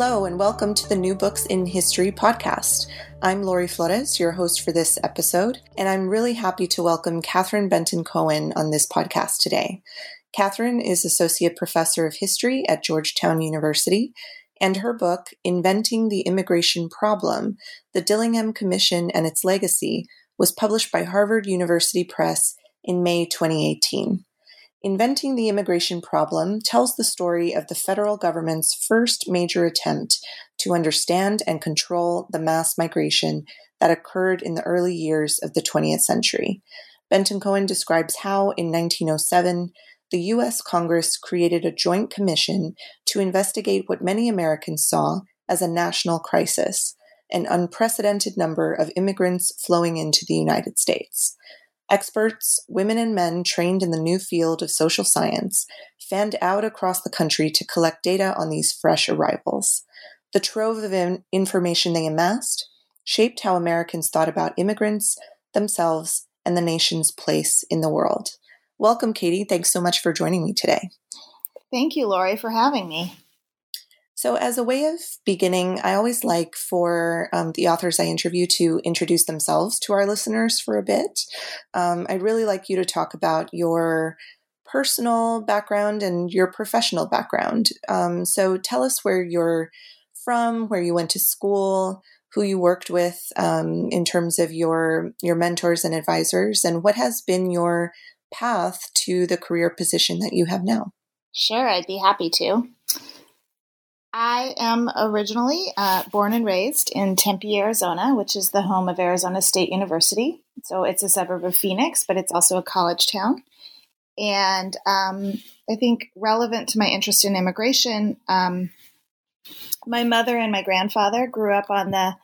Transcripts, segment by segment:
Hello, and welcome to the New Books in History podcast. I'm Laurie Flores, your host for this episode, and I'm really happy to welcome Katherine Benton Cohen on this podcast today. Katherine is Associate Professor of History at Georgetown University, and her book, Inventing the Immigration Problem The Dillingham Commission and Its Legacy, was published by Harvard University Press in May 2018. Inventing the Immigration Problem tells the story of the federal government's first major attempt to understand and control the mass migration that occurred in the early years of the 20th century. Benton Cohen describes how, in 1907, the U.S. Congress created a joint commission to investigate what many Americans saw as a national crisis an unprecedented number of immigrants flowing into the United States. Experts, women and men trained in the new field of social science, fanned out across the country to collect data on these fresh arrivals. The trove of in- information they amassed shaped how Americans thought about immigrants, themselves, and the nation's place in the world. Welcome, Katie. Thanks so much for joining me today. Thank you, Laurie, for having me. So, as a way of beginning, I always like for um, the authors I interview to introduce themselves to our listeners for a bit. Um, I'd really like you to talk about your personal background and your professional background. Um, so, tell us where you're from, where you went to school, who you worked with um, in terms of your your mentors and advisors, and what has been your path to the career position that you have now. Sure, I'd be happy to. I am originally uh, born and raised in Tempe, Arizona, which is the home of Arizona State University. So it's a suburb of Phoenix, but it's also a college town. And um, I think relevant to my interest in immigration, um, my mother and my grandfather grew up on the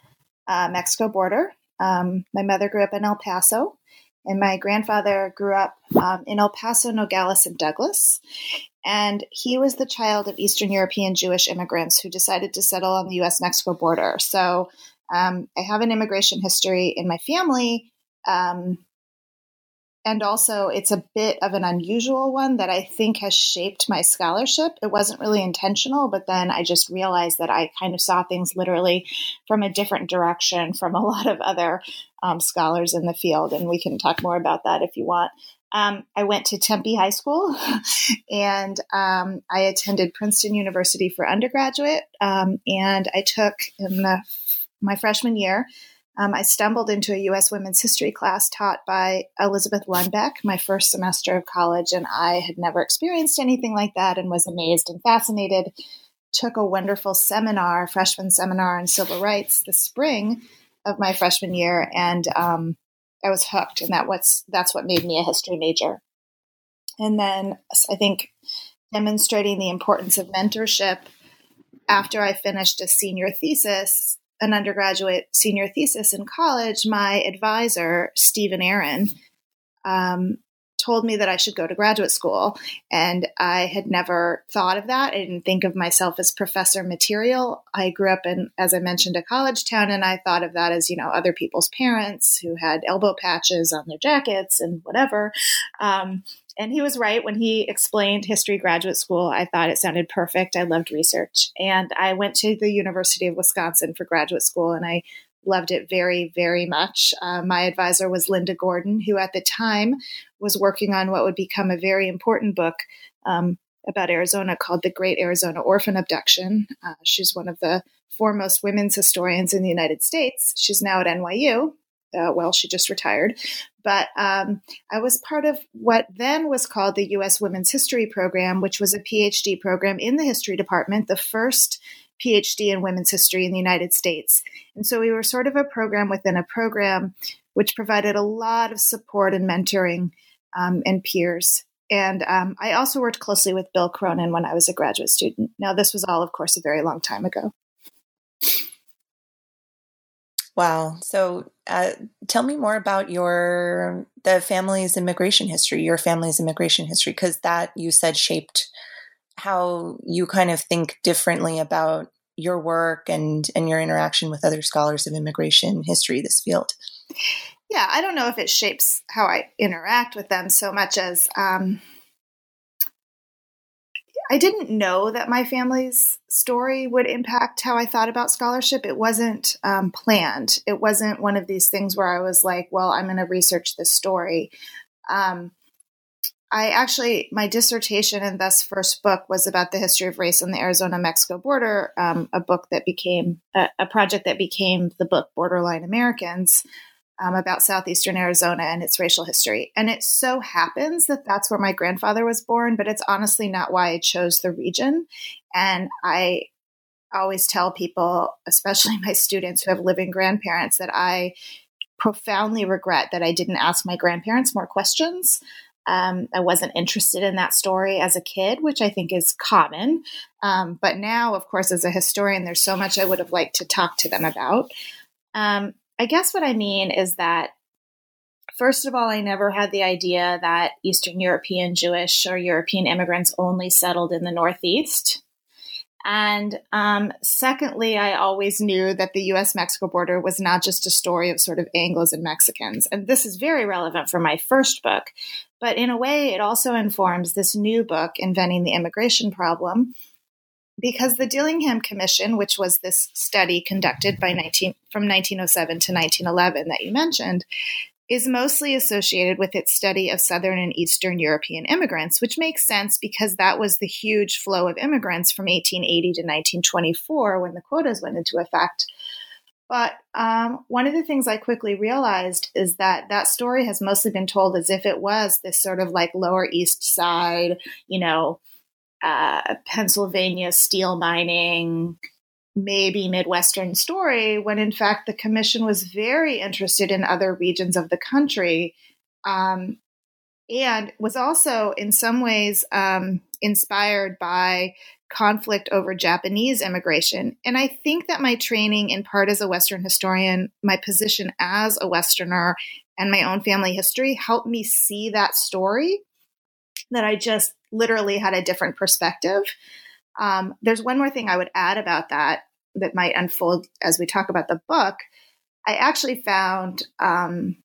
uh, Mexico border. Um, my mother grew up in El Paso, and my grandfather grew up um, in El Paso, Nogales, and Douglas. And he was the child of Eastern European Jewish immigrants who decided to settle on the US Mexico border. So um, I have an immigration history in my family. Um, and also, it's a bit of an unusual one that I think has shaped my scholarship. It wasn't really intentional, but then I just realized that I kind of saw things literally from a different direction from a lot of other um, scholars in the field. And we can talk more about that if you want. Um, I went to Tempe High School and um, I attended Princeton University for undergraduate. Um, and I took in the, my freshman year, um, I stumbled into a U.S. women's history class taught by Elizabeth Lunbeck my first semester of college. And I had never experienced anything like that and was amazed and fascinated. Took a wonderful seminar, freshman seminar on civil rights, the spring of my freshman year. And um, I was hooked, and that what's that's what made me a history major. And then I think demonstrating the importance of mentorship after I finished a senior thesis, an undergraduate senior thesis in college, my advisor, Stephen Aron, um, told me that I should go to graduate school. And I had never thought of that. I didn't think of myself as professor material. I grew up in, as I mentioned, a college town, and I thought of that as, you know, other people's parents who had elbow patches on their jackets and whatever. Um, and he was right when he explained history graduate school. I thought it sounded perfect. I loved research. And I went to the University of Wisconsin for graduate school, and I loved it very, very much. Uh, my advisor was Linda Gordon, who at the time was working on what would become a very important book um, about Arizona called The Great Arizona Orphan Abduction. Uh, she's one of the foremost women's historians in the United States. She's now at NYU. Uh, well, she just retired. But um, I was part of what then was called the U.S. Women's History Program, which was a PhD program in the history department, the first PhD in women's history in the United States. And so we were sort of a program within a program, which provided a lot of support and mentoring um, and peers. And um, I also worked closely with Bill Cronon when I was a graduate student. Now, this was all, of course, a very long time ago. Wow. So, uh, tell me more about your the family's immigration history, your family's immigration history, because that you said shaped how you kind of think differently about your work and and your interaction with other scholars of immigration history, this field. Yeah, I don't know if it shapes how I interact with them so much as um, I didn't know that my family's story would impact how I thought about scholarship. It wasn't um, planned. It wasn't one of these things where I was like, well, I'm going to research this story. Um, I actually, my dissertation and thus first book was about the history of race on the Arizona Mexico border, um, a book that became a, a, project that became the book Borderline Americans um, about southeastern Arizona and its racial history. And it so happens that that's where my grandfather was born, but it's honestly not why I chose the region. And I always tell people, especially my students who have living grandparents, that I profoundly regret that I didn't ask my grandparents more questions um, I wasn't interested in that story as a kid, which I think is common. Um, but now, of course, as a historian, there's so much I would have liked to talk to them about. Um, I guess what I mean is that, first of all, I never had the idea that Eastern European Jewish or European immigrants only settled in the Northeast. And um, secondly, I always knew that the US Mexico border was not just a story of sort of Anglos and Mexicans. And this is very relevant for my first book. But in a way, it also informs this new book, Inventing the Immigration Problem, because the Dillingham Commission, which was this study conducted by 19, from 1907 to 1911 that you mentioned, is mostly associated with its study of Southern and Eastern European immigrants, which makes sense because that was the huge flow of immigrants from 1880 to 1924 when the quotas went into effect. But um, one of the things I quickly realized is that that story has mostly been told as if it was this sort of like Lower East Side, you know, uh, Pennsylvania steel mining, maybe Midwestern story, when in fact the commission was very interested in other regions of the country um, and was also in some ways um, inspired by conflict over Japanese immigration. And I think that my training, in part as a Western historian, my position as a Westerner, and my own family history helped me see that story that I just literally had a different perspective. Um, there's one more thing I would add about that that might unfold as we talk about the book. I actually found, um,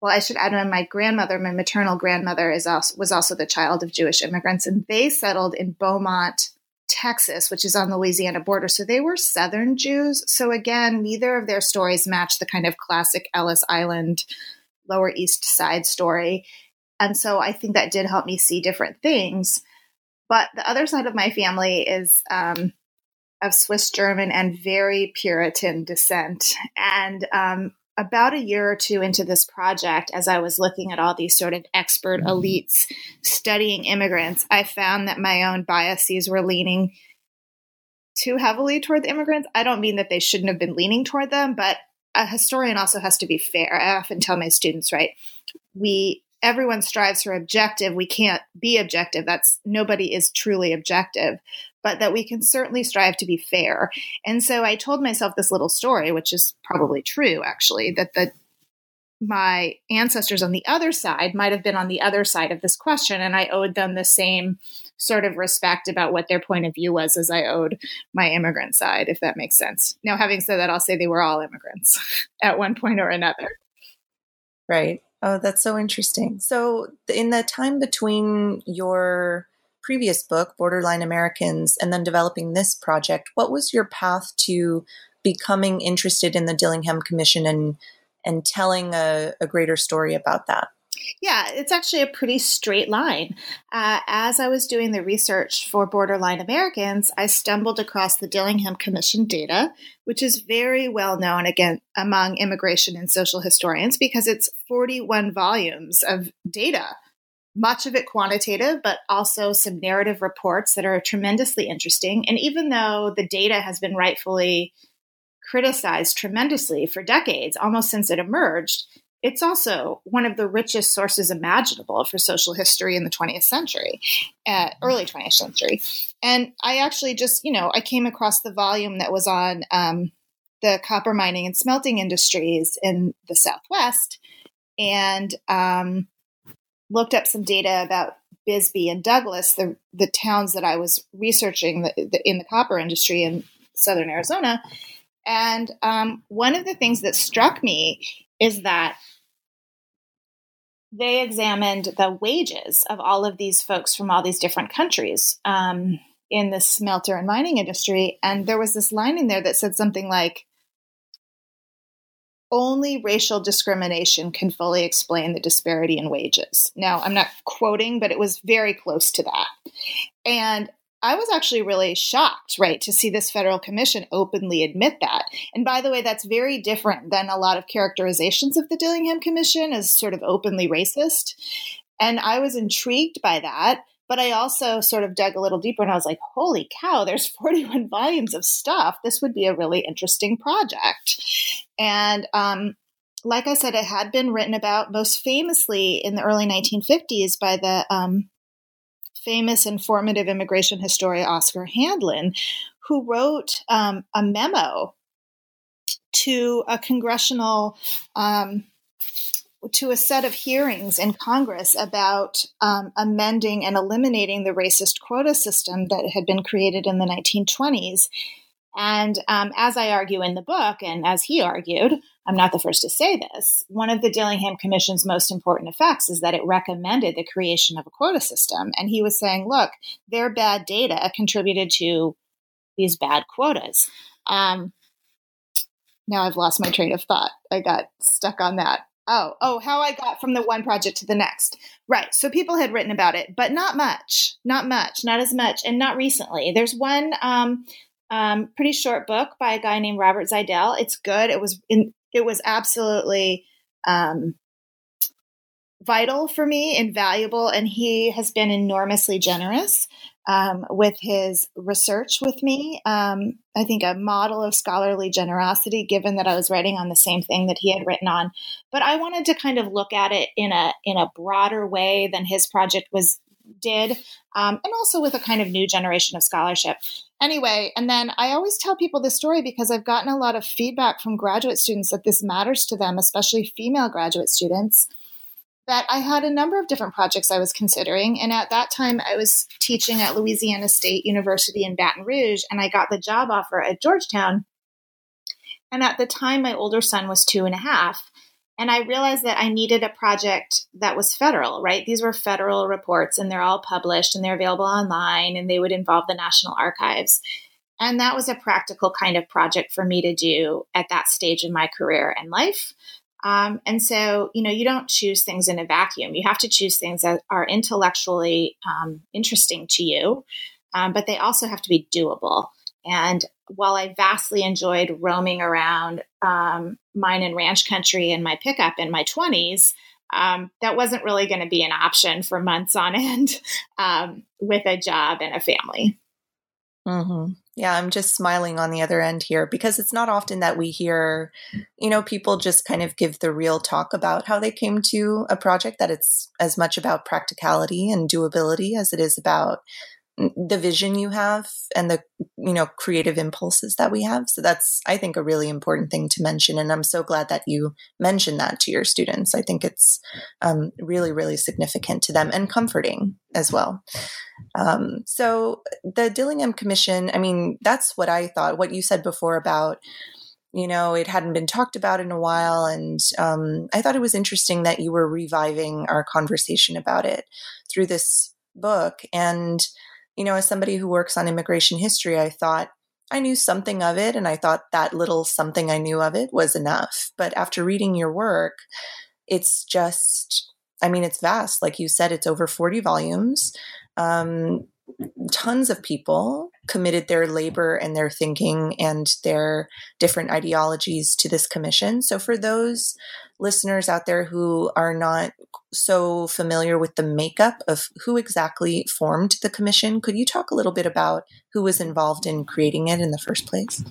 well, I should add on my grandmother, my maternal grandmother, is also, was also the child of Jewish immigrants, and they settled in Beaumont, Texas, which is on the Louisiana border. So they were Southern Jews. So again, neither of their stories match the kind of classic Ellis Island, Lower East Side story. And so I think that did help me see different things. But the other side of my family is um, of Swiss German and very Puritan descent. And um, about a year or two into this project, as I was looking at all these sort of expert mm-hmm. elites studying immigrants, I found that my own biases were leaning too heavily toward the immigrants. I don't mean that they shouldn't have been leaning toward them, but a historian also has to be fair. I often tell my students, right? We everyone strives for objective. We can't be objective. That's nobody is truly objective but that we can certainly strive to be fair. And so I told myself this little story, which is probably true actually, that the my ancestors on the other side might have been on the other side of this question and I owed them the same sort of respect about what their point of view was as I owed my immigrant side, if that makes sense. Now, having said that, I'll say they were all immigrants at one point or another. Right. Oh, that's so interesting. So, in the time between your previous book, Borderline Americans, and then developing this project, what was your path to becoming interested in the Dillingham Commission and and telling a, a greater story about that? Yeah, it's actually a pretty straight line. Uh, as I was doing the research for Borderline Americans, I stumbled across the Dillingham Commission data, which is very well known again among immigration and social historians because it's 41 volumes of data much of it quantitative, but also some narrative reports that are tremendously interesting. And even though the data has been rightfully criticized tremendously for decades, almost since it emerged, it's also one of the richest sources imaginable for social history in the 20th century, uh, early 20th century. And I actually just, you know, I came across the volume that was on um, the copper mining and smelting industries in the Southwest and um, looked up some data about Bisbee and Douglas, the, the towns that I was researching the, the, in the copper industry in southern Arizona. And um, one of the things that struck me is that they examined the wages of all of these folks from all these different countries um, in the smelter and mining industry. And there was this line in there that said something like, only racial discrimination can fully explain the disparity in wages. Now, I'm not quoting, but it was very close to that. And I was actually really shocked, right, to see this federal commission openly admit that. And by the way, that's very different than a lot of characterizations of the Dillingham Commission as sort of openly racist. And I was intrigued by that. But I also sort of dug a little deeper and I was like, holy cow, there's 41 volumes of stuff. This would be a really interesting project. And um, like I said, it had been written about most famously in the early 1950s by the um, famous informative immigration historian Oscar Handlin, who wrote um, a memo to a congressional um, to a set of hearings in Congress about um, amending and eliminating the racist quota system that had been created in the 1920s. And um, as I argue in the book, and as he argued, I'm not the first to say this. One of the Dillingham Commission's most important effects is that it recommended the creation of a quota system. And he was saying, look, their bad data contributed to these bad quotas. Um, now I've lost my train of thought. I got stuck on that. Oh, oh, how I got from the one project to the next. Right. So people had written about it, but not much, not much, not as much, and not recently. There's one um, um, pretty short book by a guy named Robert Zeidel. It's good. It was in, it was absolutely um, vital for me, invaluable, and he has been enormously generous um, with his research with me. Um, I think a model of scholarly generosity, given that I was writing on the same thing that he had written on. But I wanted to kind of look at it in a in a broader way than his project was did, um, and also with a kind of new generation of scholarship. Anyway, and then I always tell people this story because I've gotten a lot of feedback from graduate students that this matters to them, especially female graduate students. That I had a number of different projects I was considering. And at that time, I was teaching at Louisiana State University in Baton Rouge, and I got the job offer at Georgetown. And at the time, my older son was two and a half. And I realized that I needed a project that was federal, right? These were federal reports and they're all published and they're available online and they would involve the National Archives. And that was a practical kind of project for me to do at that stage of my career and life. Um, and so, you know, you don't choose things in a vacuum. You have to choose things that are intellectually um, interesting to you, um, but they also have to be doable. And while I vastly enjoyed roaming around um, mine and ranch country in my pickup in my 20s, um, that wasn't really going to be an option for months on end um, with a job and a family. Mm-hmm. Yeah, I'm just smiling on the other end here because it's not often that we hear, you know, people just kind of give the real talk about how they came to a project, that it's as much about practicality and doability as it is about the vision you have and the you know creative impulses that we have. So that's i think a really important thing to mention and i'm so glad that you mentioned that to your students. I think it's um, really really significant to them and comforting as well. Um, so the dillingham commission i mean that's what i thought what you said before about you know it hadn't been talked about in a while and um, i thought it was interesting that you were reviving our conversation about it through this book and you know, as somebody who works on immigration history, I thought I knew something of it, and I thought that little something I knew of it was enough. But after reading your work, it's just, I mean, it's vast. Like you said, it's over 40 volumes, um, tons of people, committed their labor and their thinking and their different ideologies to this commission. So, for those listeners out there who are not so familiar with the makeup of who exactly formed the commission, could you talk a little bit about who was involved in creating it in the first place?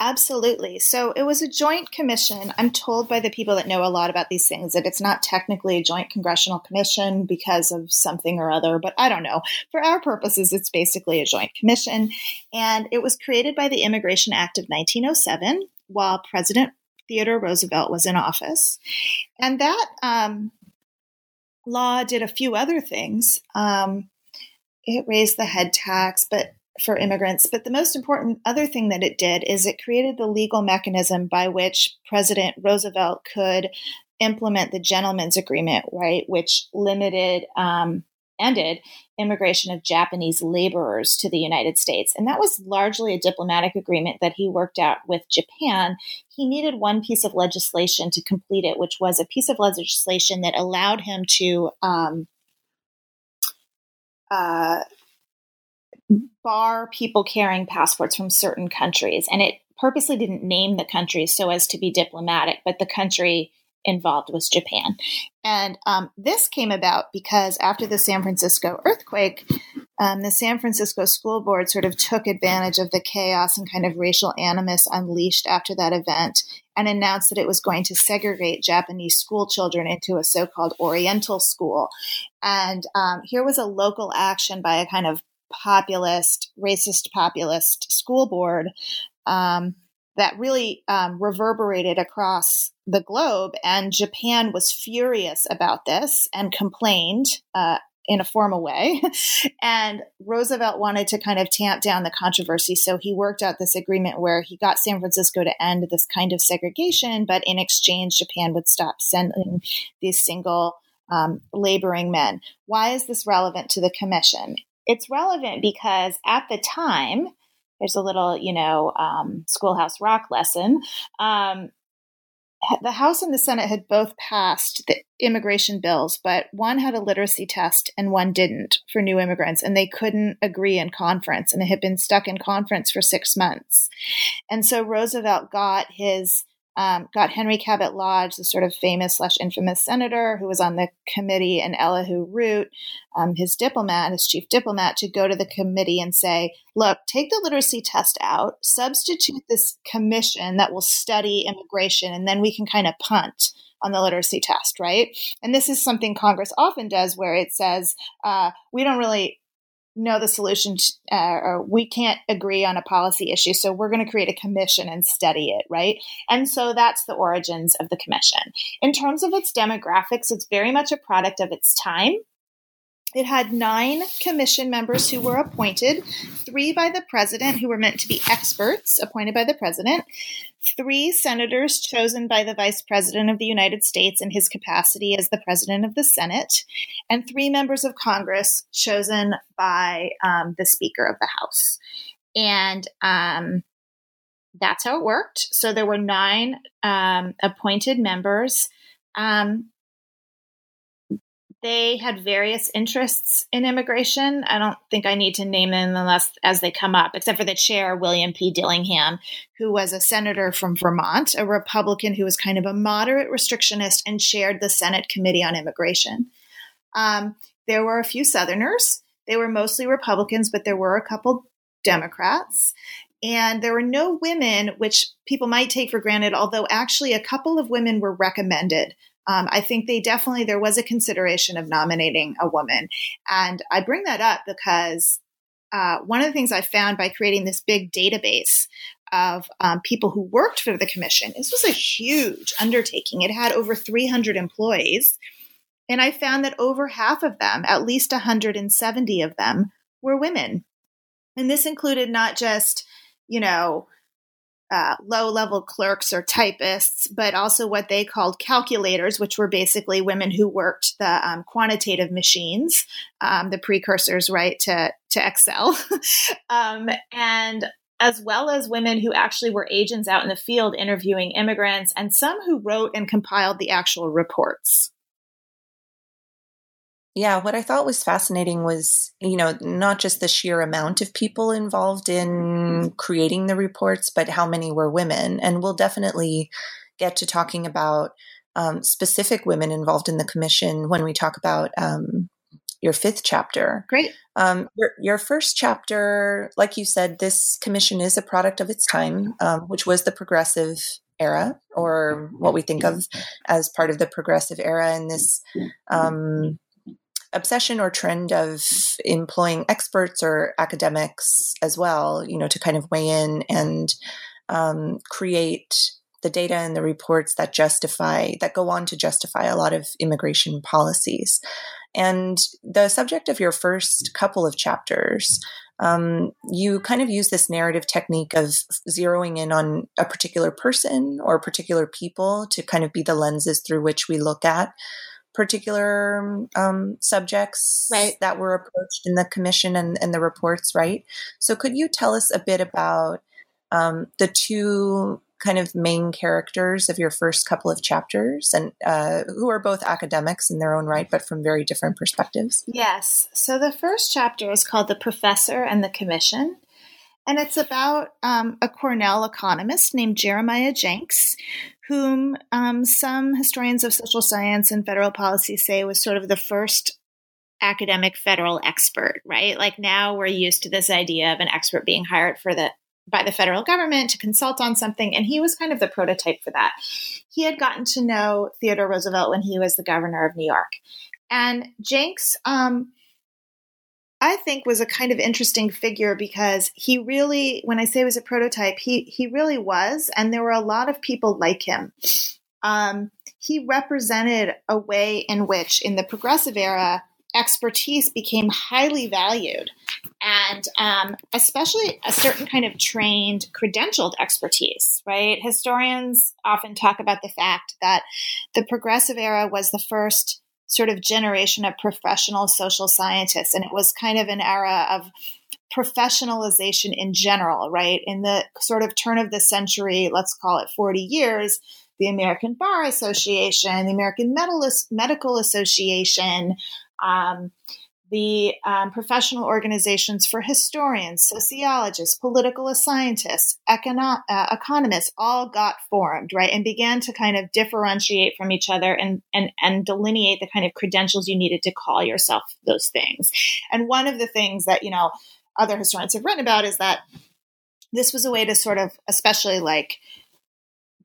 Absolutely. So it was a joint commission. I'm told by the people that know a lot about these things that it's not technically a joint congressional commission because of something or other, but I don't know. For our purposes, it's basically a joint commission. And it was created by the Immigration Act of 1907 while President Theodore Roosevelt was in office. And that um, law did a few other things. Um, it raised the head tax, but for immigrants. But the most important other thing that it did is it created the legal mechanism by which President Roosevelt could implement the gentleman's agreement, right, which limited um, ended immigration of Japanese laborers to the United States. And that was largely a diplomatic agreement that he worked out with Japan. He needed one piece of legislation to complete it, which was a piece of legislation that allowed him to um, uh, bar people carrying passports from certain countries. And it purposely didn't name the countries so as to be diplomatic, but the country involved was Japan. And um, this came about because after the San Francisco earthquake, um, the San Francisco School Board sort of took advantage of the chaos and kind of racial animus unleashed after that event and announced that it was going to segregate Japanese school children into a so called Oriental school. And um, here was a local action by a kind of populist, racist populist school board um, that really um, reverberated across the globe. And Japan was furious about this and complained uh, in a formal way. and Roosevelt wanted to kind of tamp down the controversy. So he worked out this agreement where he got San Francisco to end this kind of segregation, but in exchange, Japan would stop sending these single um, laboring men. Why is this relevant to the commission? It's relevant because at the time, there's a little, you know, um, schoolhouse rock lesson. Um, the House and the Senate had both passed the immigration bills, but one had a literacy test and one didn't for new immigrants, and they couldn't agree in conference, and it had been stuck in conference for six months. And so Roosevelt got his um, got Henry Cabot Lodge, the sort of famous slash infamous senator who was on the committee, and Elihu Root, um, his diplomat, his chief diplomat, to go to the committee and say, look, take the literacy test out, substitute this commission that will study immigration, and then we can kind of punt on the literacy test, right? And this is something Congress often does where it says, uh, we don't really know the solution uh, or we can't agree on a policy issue so we're going to create a commission and study it right? And so that's the origins of the commission. In terms of its demographics it's very much a product of its time it had nine commission members who were appointed, three by the president, who were meant to be experts appointed by the president, three senators chosen by the vice president of the United States in his capacity as the president of the Senate, and three members of Congress chosen by um, the Speaker of the House. And um, that's how it worked. So there were nine um, appointed members. Um, they had various interests in immigration. I don't think I need to name them unless as they come up, except for the chair, William P. Dillingham, who was a senator from Vermont, a Republican who was kind of a moderate restrictionist and chaired the Senate Committee on Immigration. Um, there were a few Southerners. They were mostly Republicans, but there were a couple Democrats. And there were no women, which people might take for granted, although actually a couple of women were recommended um, I think they definitely, there was a consideration of nominating a woman. And I bring that up because uh, one of the things I found by creating this big database of um, people who worked for the commission, this was a huge undertaking. It had over 300 employees. And I found that over half of them, at least 170 of them, were women. And this included not just, you know, uh, low level clerks or typists, but also what they called calculators, which were basically women who worked the um, quantitative machines, um, the precursors, right, to, to Excel. um, and as well as women who actually were agents out in the field interviewing immigrants, and some who wrote and compiled the actual reports. Yeah, what I thought was fascinating was, you know, not just the sheer amount of people involved in creating the reports, but how many were women. And we'll definitely get to talking about um, specific women involved in the commission when we talk about um, your fifth chapter. Great. Um, your, your, first chapter, like you said, this commission is a product of its time, um, which was the progressive era, or what we think of as part of the progressive era. And this um, obsession or trend of employing experts or academics as well, you know, to kind of weigh in and um, create the data and the reports that justify that go on to justify a lot of immigration policies. And the subject of your first couple of chapters, um, you kind of use this narrative technique of zeroing in on a particular person or particular people to kind of be the lenses through which we look at particular um, subjects right. that were approached in the commission and, and, the reports, right? So, could you tell us a bit about um, the two kind of main characters of your first couple of chapters, and uh, who are both academics in their own right, but from very different perspectives? Yes. So, the first chapter is called The Professor and the Commission. And it's about um, a Cornell economist named Jeremiah Jenks, whom um, some historians of social science and federal policy say was sort of the first academic federal expert, right? Like now we're used to this idea of an expert being hired for the by the federal government to consult on something and he was kind of the prototype for that. He had gotten to know Theodore Roosevelt when he was the governor of New York. And Jenks um, I think was a kind of interesting figure because he really, when I say was a prototype, he he really was, and there were a lot of people like him. Um, he represented a way in which, in the progressive era, expertise became highly valued, and um, especially a certain kind of trained, credentialed expertise. Right? Historians often talk about the fact that the progressive era was the first sort of generation of professional social scientists. And it was kind of an era of professionalization in general, right? In the sort of turn of the century, let's call it 40 years, the American Bar Association, the American Medical Association, um, the um, professional organizations for historians, sociologists, political scientists, econo- uh, economists all got formed, right, and began to kind of differentiate from each other and, and, and delineate the kind of credentials you needed to call yourself those things. And one of the things that, you know, other historians have written about is that this was a way to sort of, especially like,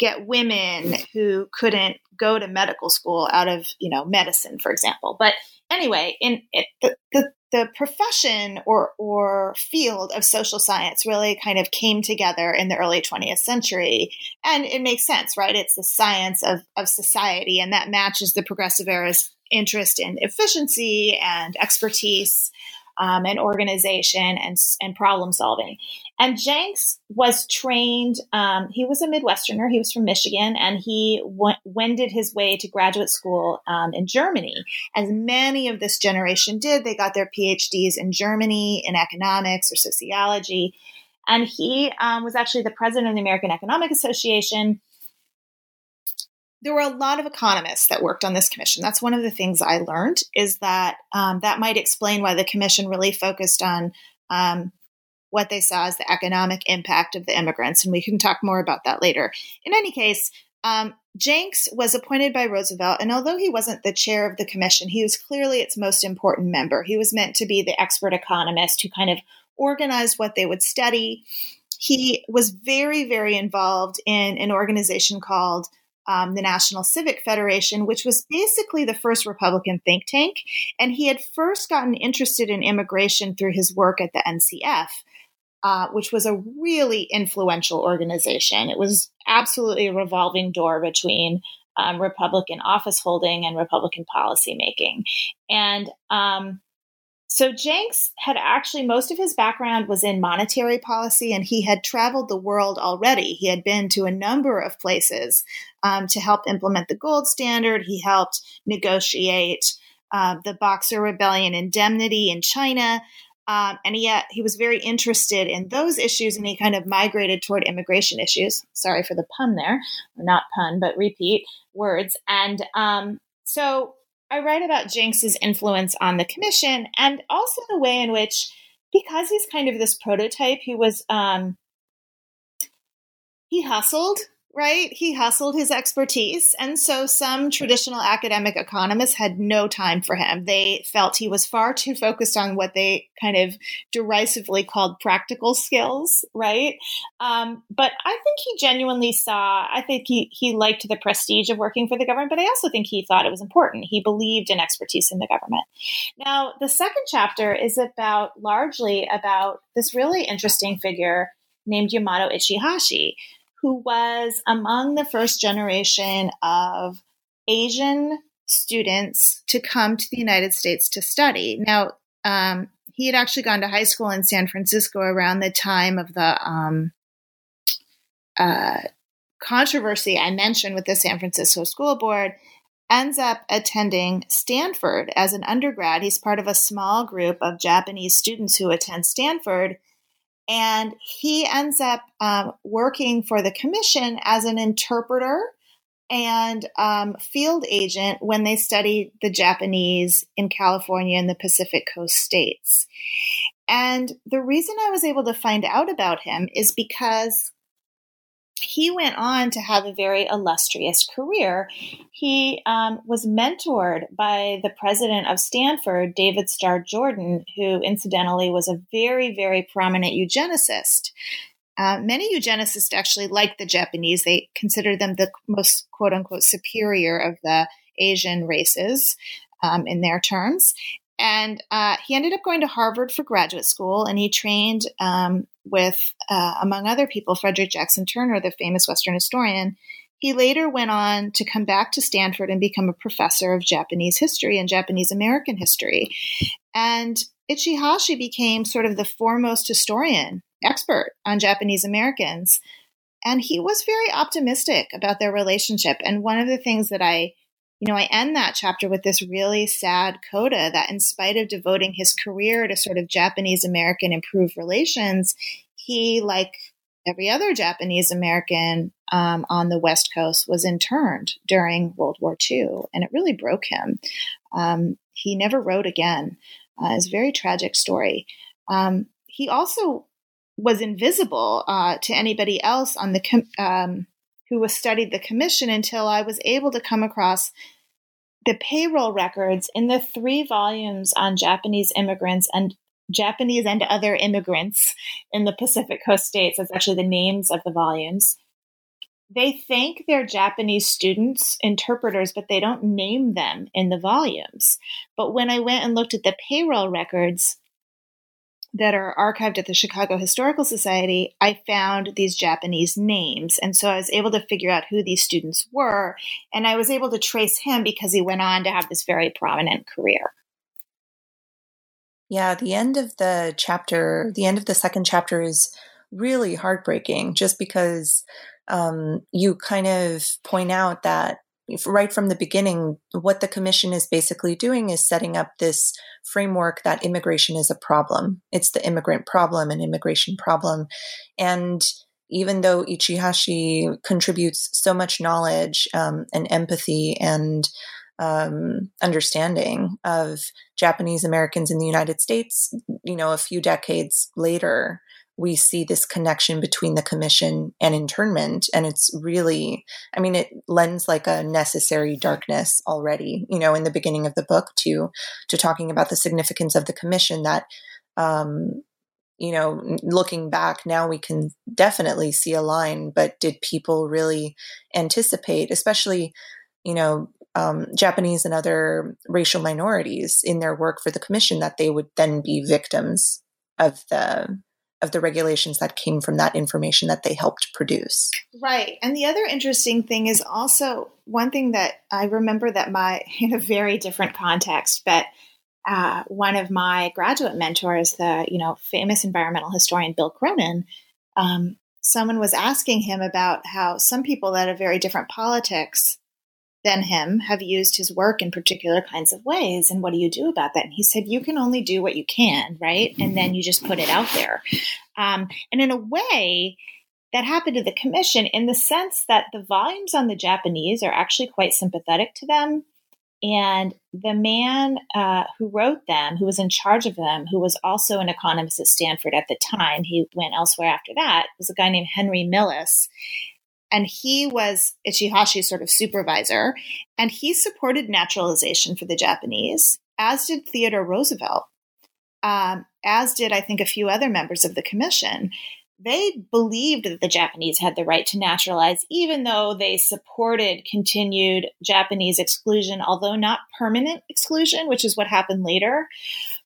get women who couldn't go to medical school out of you know medicine for example but anyway, in the, the, the profession or or field of social science really kind of came together in the early 20th century, and it makes sense, right? It's the science of of society, and that matches the progressive era's interest in efficiency and expertise um, and organization and, and problem solving. And Jenks was trained, um, he was a Midwesterner, he was from Michigan, and he w- wended his way to graduate school um, in Germany. As many of this generation did, they got their PhDs in Germany in economics or sociology. And he um, was actually the president of the American Economic Association there were a lot of economists that worked on this commission. That's one of the things I learned is that um, that might explain why the commission really focused on um, what they saw as the economic impact of the immigrants, and we can talk more about that later. In any case, um, Jenks was appointed by Roosevelt, and although he wasn't the chair of the commission, he was clearly its most important member. He was meant to be the expert economist who kind of organized what they would study. He was very, very involved in an organization called um, the National Civic Federation, which was basically the first Republican think tank. And he had first gotten interested in immigration through his work at the NCF. Uh, which was a really influential organization. It was absolutely a revolving door between um, Republican office holding and Republican policy making. And um, so Jenks had actually, most of his background was in monetary policy, and he had traveled the world already. He had been to a number of places um, to help implement the gold standard. He helped negotiate uh, the Boxer Rebellion indemnity in China. Um, and yet he was very interested in those issues and he kind of migrated toward immigration issues. Sorry for the pun there, not pun, but repeat words. And um, so I write about Jenks's influence on the commission and also the way in which, because he's kind of this prototype, he was um, he hustled right? He hustled his expertise. And so some traditional academic economists had no time for him. They felt he was far too focused on what they kind of derisively called practical skills, right? Um, but I think he genuinely saw, I think he, he liked the prestige of working for the government, but I also think he thought it was important. He believed in expertise in the government. Now, the second chapter is about largely about this really interesting figure named Yamato Ichihashi who was among the first generation of Asian students to come to the United States to study. Now, um, he had actually gone to high school in San Francisco around the time of the um, uh, controversy I mentioned with the San Francisco School Board. Ends up attending Stanford as an undergrad. He's part of a small group of Japanese students who attend Stanford and he ends up um, working for the commission as an interpreter and um, field agent when they studied the Japanese in California and the Pacific Coast states. And the reason I was able to find out about him is because he went on to have a very illustrious career. He um, was mentored by the president of Stanford, David Starr Jordan, who incidentally was a very, very prominent eugenicist. Uh, many eugenicists actually like the Japanese. They consider them the most quote unquote superior of the Asian races um, in their terms. And uh, he ended up going to Harvard for graduate school, and he trained um, with, uh, among other people, Frederick Jackson Turner, the famous Western historian. He later went on to come back to Stanford and become a professor of Japanese history and Japanese American history. And Ichihashi became sort of the foremost historian, expert on Japanese Americans. And he was very optimistic about their relationship. And one of the things that I you know, I end that chapter with this really sad coda that, in spite of devoting his career to sort of Japanese American improved relations, he, like every other Japanese American um, on the West Coast, was interned during World War II. And it really broke him. Um, he never wrote again. Uh, it's a very tragic story. Um, he also was invisible uh, to anybody else on the com- um, who studied the commission until I was able to come across the payroll records in the three volumes on Japanese immigrants and Japanese and other immigrants in the Pacific Coast states. That's actually the names of the volumes. They thank their Japanese students, interpreters, but they don't name them in the volumes. But when I went and looked at the payroll records, that are archived at the Chicago Historical Society, I found these Japanese names. And so I was able to figure out who these students were. And I was able to trace him because he went on to have this very prominent career. Yeah, the end of the chapter, the end of the second chapter is really heartbreaking just because um, you kind of point out that right from the beginning, what the commission is basically doing is setting up this framework that immigration is a problem. It's the immigrant problem, an immigration problem. And even though Ichihashi contributes so much knowledge um, and empathy and um, understanding of Japanese Americans in the United States, you know, a few decades later, we see this connection between the commission and internment and it's really i mean it lends like a necessary darkness already you know in the beginning of the book to to talking about the significance of the commission that um you know looking back now we can definitely see a line but did people really anticipate especially you know um, Japanese and other racial minorities in their work for the commission that they would then be victims of the of the regulations that came from that information that they helped produce. Right. And the other interesting thing is also one thing that I remember that my, in a very different context, but uh, one of my graduate mentors, the you know famous environmental historian Bill Cronon, um, someone was asking him about how some people that have very different politics than him have used his work in particular kinds of ways. And what do you do about that? And he said, You can only do what you can, right? And then you just put it out there. Um, and in a way, that happened to the commission in the sense that the volumes on the Japanese are actually quite sympathetic to them. And the man uh, who wrote them, who was in charge of them, who was also an economist at Stanford at the time, he went elsewhere after that, was a guy named Henry Millis. And he was Ichihashi's sort of supervisor. And he supported naturalization for the Japanese, as did Theodore Roosevelt, um, as did, I think, a few other members of the commission they believed that the Japanese had the right to naturalize, even though they supported continued Japanese exclusion, although not permanent exclusion, which is what happened later.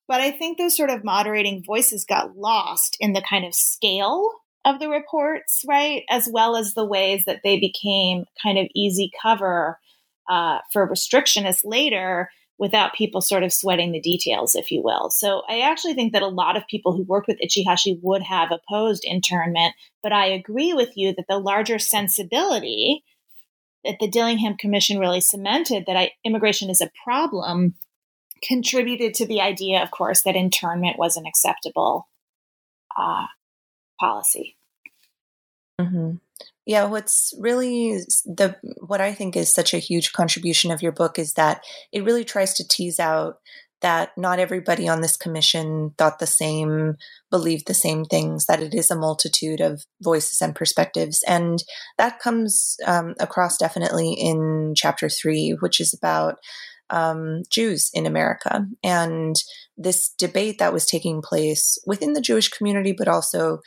But I think those sort of moderating voices got lost in the kind of scale of the reports, right? As well as the ways that they became kind of easy cover uh, for restrictionists later without people sort of sweating the details, if you will. So I actually think that a lot of people who worked with Ichihashi would have opposed internment, but I agree with you that the larger sensibility that the Dillingham Commission really cemented that I, immigration is a problem contributed to the idea, of course, that internment was an acceptable uh, policy. Mm-hmm. Yeah, what's really the what I think is such a huge contribution of your book is that it really tries to tease out that not everybody on this commission thought the same, believed the same things, that it is a multitude of voices and perspectives. And that comes um, across definitely in chapter three, which is about um, Jews in America and this debate that was taking place within the Jewish community, but also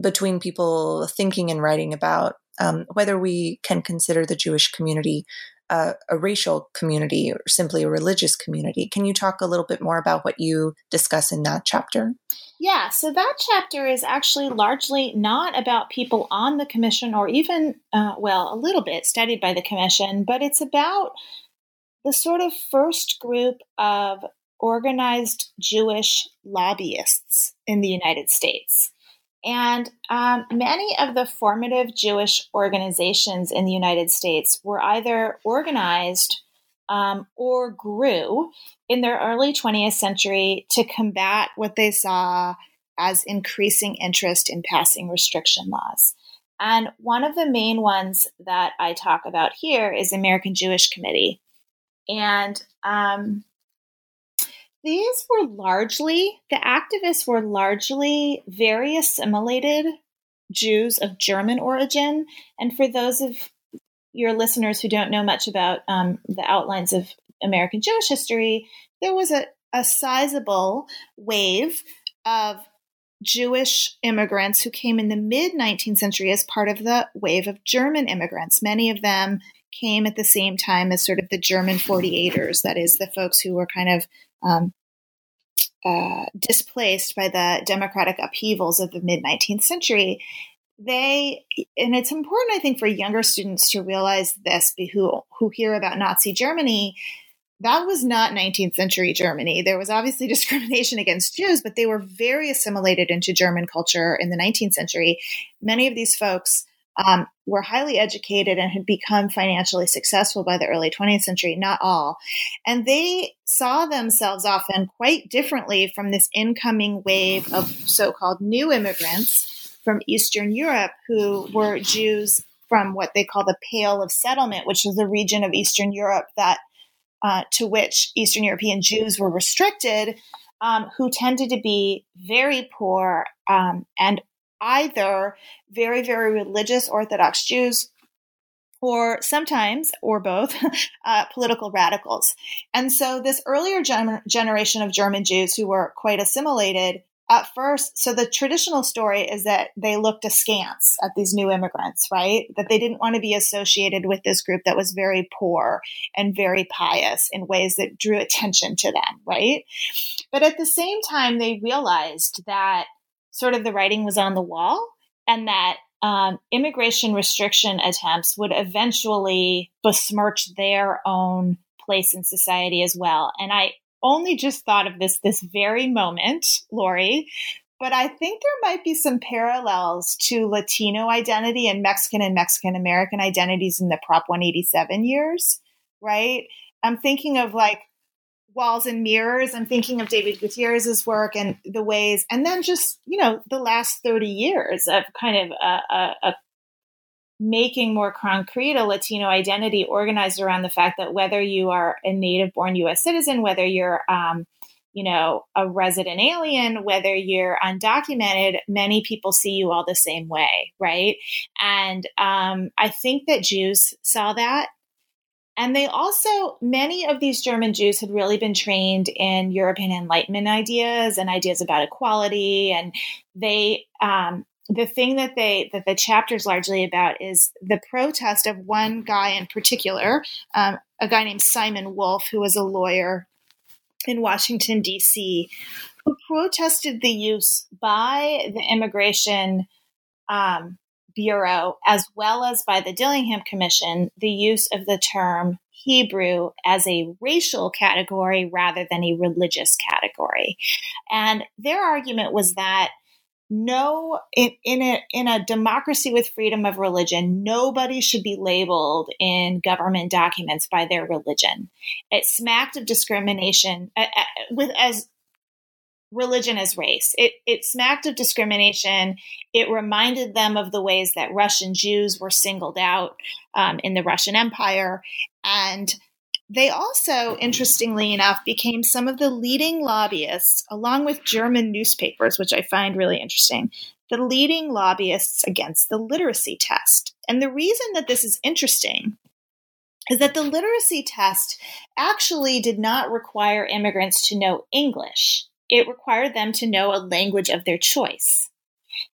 between people thinking and writing about um, whether we can consider the Jewish community uh, a racial community or simply a religious community. Can you talk a little bit more about what you discuss in that chapter? Yeah, so that chapter is actually largely not about people on the commission or even, uh, well, a little bit studied by the commission, but it's about the sort of first group of organized Jewish lobbyists in the United States. And um, many of the formative Jewish organizations in the United States were either organized um, or grew in their early 20th century to combat what they saw as increasing interest in passing restriction laws. And one of the main ones that I talk about here is American Jewish Committee. And um, these were largely, the activists were largely very assimilated Jews of German origin. And for those of your listeners who don't know much about um, the outlines of American Jewish history, there was a, a sizable wave of Jewish immigrants who came in the mid 19th century as part of the wave of German immigrants. Many of them came at the same time as sort of the German 48ers, that is, the folks who were kind of um, uh, displaced by the democratic upheavals of the mid 19th century, they and it's important, I think, for younger students to realize this who who hear about Nazi Germany. That was not 19th century Germany. There was obviously discrimination against Jews, but they were very assimilated into German culture in the 19th century. Many of these folks um, were highly educated and had become financially successful by the early 20th century, not all. And they saw themselves often quite differently from this incoming wave of so called new immigrants from Eastern Europe who were Jews from what they call the Pale of Settlement, which was the region of Eastern Europe that uh, to which Eastern European Jews were restricted, um, who tended to be very poor um, and either very, very religious Orthodox Jews or sometimes, or both, uh, political radicals. And so, this earlier gen- generation of German Jews who were quite assimilated at first, so the traditional story is that they looked askance at these new immigrants, right? That they didn't want to be associated with this group that was very poor and very pious in ways that drew attention to them, right? But at the same time, they realized that sort of the writing was on the wall and that um, immigration restriction attempts would eventually besmirch their own place in society as well. And I only just thought of this this very moment, Lori, but I think there might be some parallels to Latino identity and Mexican and Mexican American identities in the Prop 187 years, right? I'm thinking of like walls and mirrors i'm thinking of david gutierrez's work and the ways and then just you know the last 30 years of kind of a, a, a making more concrete a Latino identity organized around the fact that whether you are a native born US citizen, whether you're um, you know, a resident alien, whether you're undocumented, many people see you all the same way, right? And um, I think that Jews saw that. And they also, many of these German Jews had really been trained in European Enlightenment ideas and ideas about equality. And they, um, the thing that they that the chapter is largely about is the protest of one guy in particular, um, a guy named Simon Wolf, who was a lawyer in Washington, D.C., who protested the use by the Immigration um, Bureau, as well as by the Dillingham Commission, the use of the term Hebrew as a racial category rather than a religious category. And their argument was that no in, in a in a democracy with freedom of religion nobody should be labeled in government documents by their religion it smacked of discrimination uh, uh, with as religion as race. It it smacked of discrimination. It reminded them of the ways that russian jews were singled out um, in the russian empire. And they also, interestingly enough, became some of the leading lobbyists, along with German newspapers, which I find really interesting, the leading lobbyists against the literacy test. And the reason that this is interesting is that the literacy test actually did not require immigrants to know English, it required them to know a language of their choice.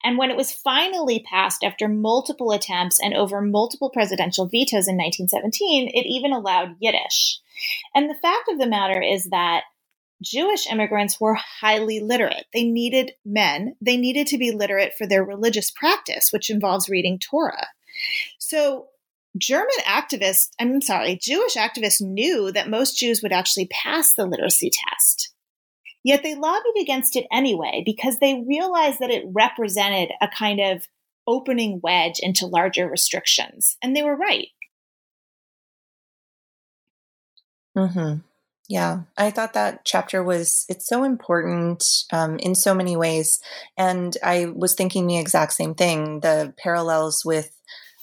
And when it was finally passed after multiple attempts and over multiple presidential vetoes in 1917, it even allowed Yiddish. And the fact of the matter is that Jewish immigrants were highly literate. They needed men, they needed to be literate for their religious practice, which involves reading Torah. So German activists, I'm sorry, Jewish activists knew that most Jews would actually pass the literacy test. Yet they lobbied against it anyway because they realized that it represented a kind of opening wedge into larger restrictions. And they were right. Mm-hmm. Yeah, I thought that chapter was it's so important um, in so many ways, and I was thinking the exact same thing. The parallels with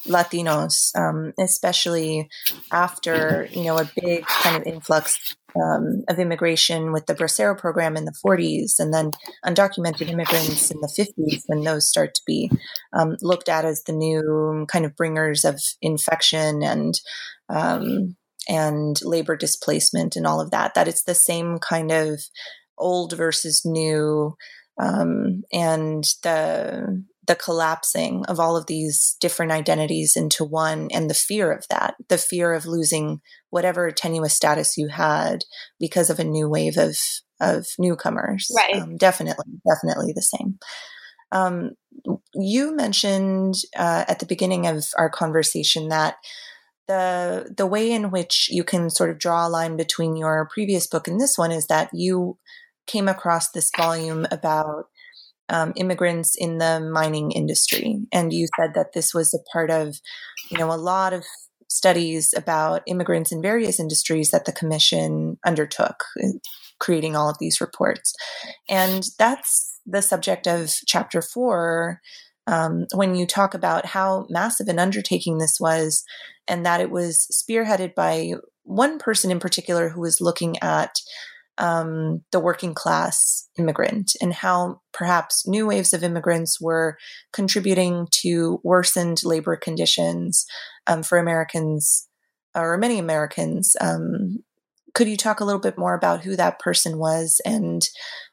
Latinos, um, especially after you know a big kind of influx um, of immigration with the Bracero program in the 40s, and then undocumented immigrants in the 50s, when those start to be um, looked at as the new kind of bringers of infection and um, and labor displacement and all of that. That it's the same kind of old versus new, um, and the the collapsing of all of these different identities into one and the fear of that, the fear of losing whatever tenuous status you had because of a new wave of of newcomers. Right. Um, definitely, definitely the same. Um, you mentioned uh, at the beginning of our conversation that the the way in which you can sort of draw a line between your previous book and this one is that you came across this volume about um, immigrants in the mining industry. And you said that this was a part of, you know, a lot of studies about immigrants in various industries that the commission undertook, uh, creating all of these reports. And that's the subject of chapter four. Um, when you talk about how massive an undertaking this was, and that it was spearheaded by one person in particular who was looking at um, the working class immigrant and how perhaps new waves of immigrants were contributing to worsened labor conditions um, for Americans or many Americans. Um, could you talk a little bit more about who that person was and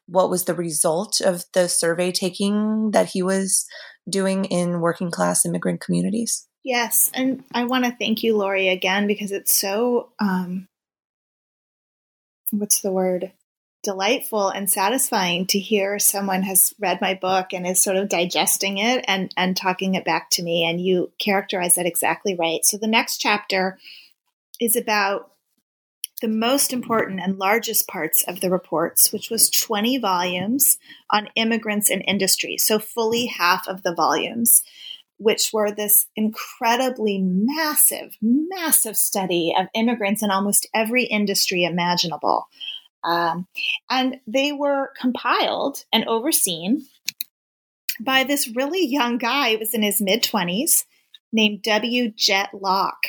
what was the result of the survey taking that he was doing in working class immigrant communities? Yes, and I want to thank you, Lori, again because it's so um, what's the word? Delightful and satisfying to hear someone has read my book and is sort of digesting it and and talking it back to me and you characterize that exactly right. So the next chapter is about the most important and largest parts of the reports which was 20 volumes on immigrants and industry so fully half of the volumes which were this incredibly massive, massive study of immigrants in almost every industry imaginable. Um, and they were compiled and overseen by this really young guy who was in his mid 20s. named W. Jett Lauck.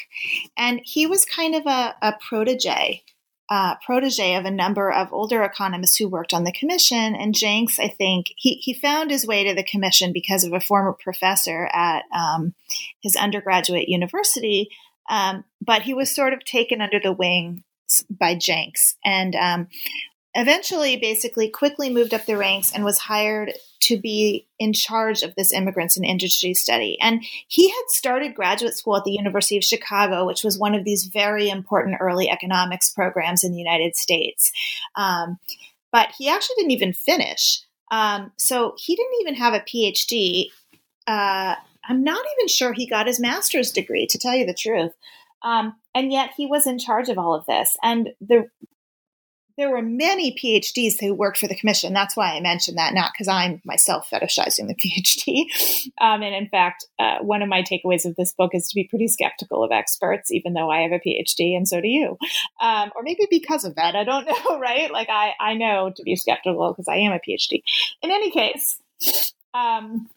And he was kind of a, a protege uh, protege of a number of older economists who worked on the commission. And Jenks, I think, he, he found his way to the commission because of a former professor at um, his undergraduate university. Um, but he was sort of taken under the wing by Jenks. And um, eventually basically quickly moved up the ranks and was hired to be in charge of this immigrants and industry study. And he had started graduate school at the University of Chicago, which was one of these very important early economics programs in the United States. Um, but he actually didn't even finish. Um, so he didn't even have a PhD. Uh, I'm not even sure he got his master's degree, to tell you the truth. Um, and yet he was in charge of all of this. And the there were many PhDs who worked for the commission. That's why I mentioned that, not because I'm myself fetishizing the PhD. Um, and in fact, uh, one of my takeaways of this book is to be pretty skeptical of experts, even though I have a PhD and so do you. Um, or maybe because of that, I don't know, right? Like I, I know to be skeptical because I am a PhD. In any case, um,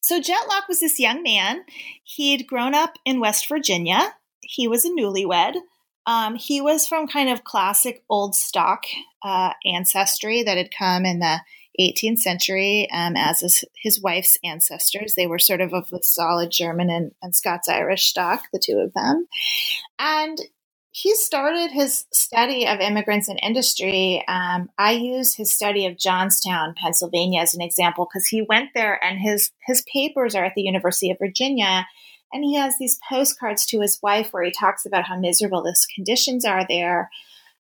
so Jett Lauck was this young man. He'd grown up in West Virginia. He was a newlywed. Um, he was from kind of classic old stock uh, ancestry that had come in the 18th century, um, as is his wife's ancestors. They were sort of of a solid German and, and Scots Irish stock, the two of them. And he started his study of immigrants and industry. Um, I use his study of Johnstown, Pennsylvania, as an example because he went there, and his his papers are at the University of Virginia. And he has these postcards to his wife where he talks about how miserable the conditions are there.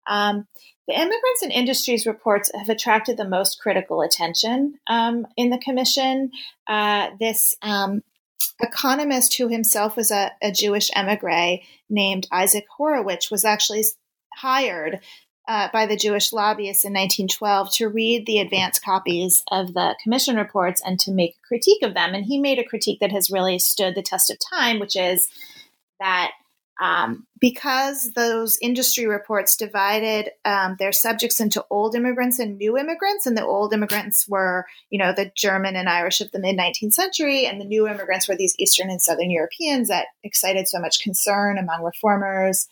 Um, the immigrants and industries reports have attracted the most critical attention um, in the commission. Uh, this um, economist, who himself was a, a Jewish emigre named Isaac Hourwich, was actually hired uh, by the Jewish lobbyists in 1912 to read the advance copies of the commission reports and to make a critique of them. And he made a critique that has really stood the test of time, which is that um, because those industry reports divided um, their subjects into old immigrants and new immigrants, and the old immigrants were, you know, the German and Irish of the mid 19th century, and the new immigrants were these Eastern and Southern Europeans that excited so much concern among reformers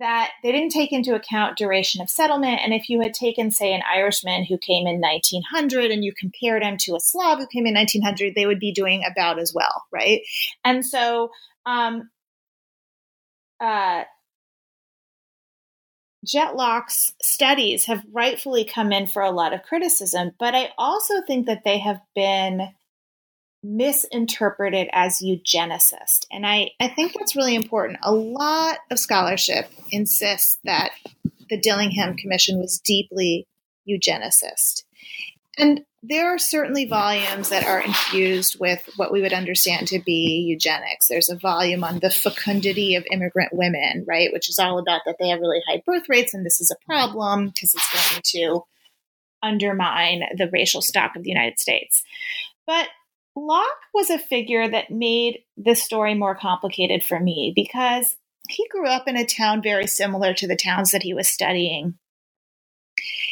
that they didn't take into account duration of settlement. And if you had taken, say, an Irishman who came in 1900 and you compared him to a Slav who came in 1900, they would be doing about as well, right? And so, um, uh, Jett Lauck's studies have rightfully come in for a lot of criticism, but I also think that they have been misinterpreted as eugenicist. And I, I think that's really important. A lot of scholarship insists that the Dillingham Commission was deeply eugenicist. And there are certainly volumes that are infused with what we would understand to be eugenics. There's a volume on the fecundity of immigrant women, right, which is all about that they have really high birth rates and this is a problem because it's going to undermine the racial stock of the United States. But Lauck was a figure that made this story more complicated for me because he grew up in a town very similar to the towns that he was studying.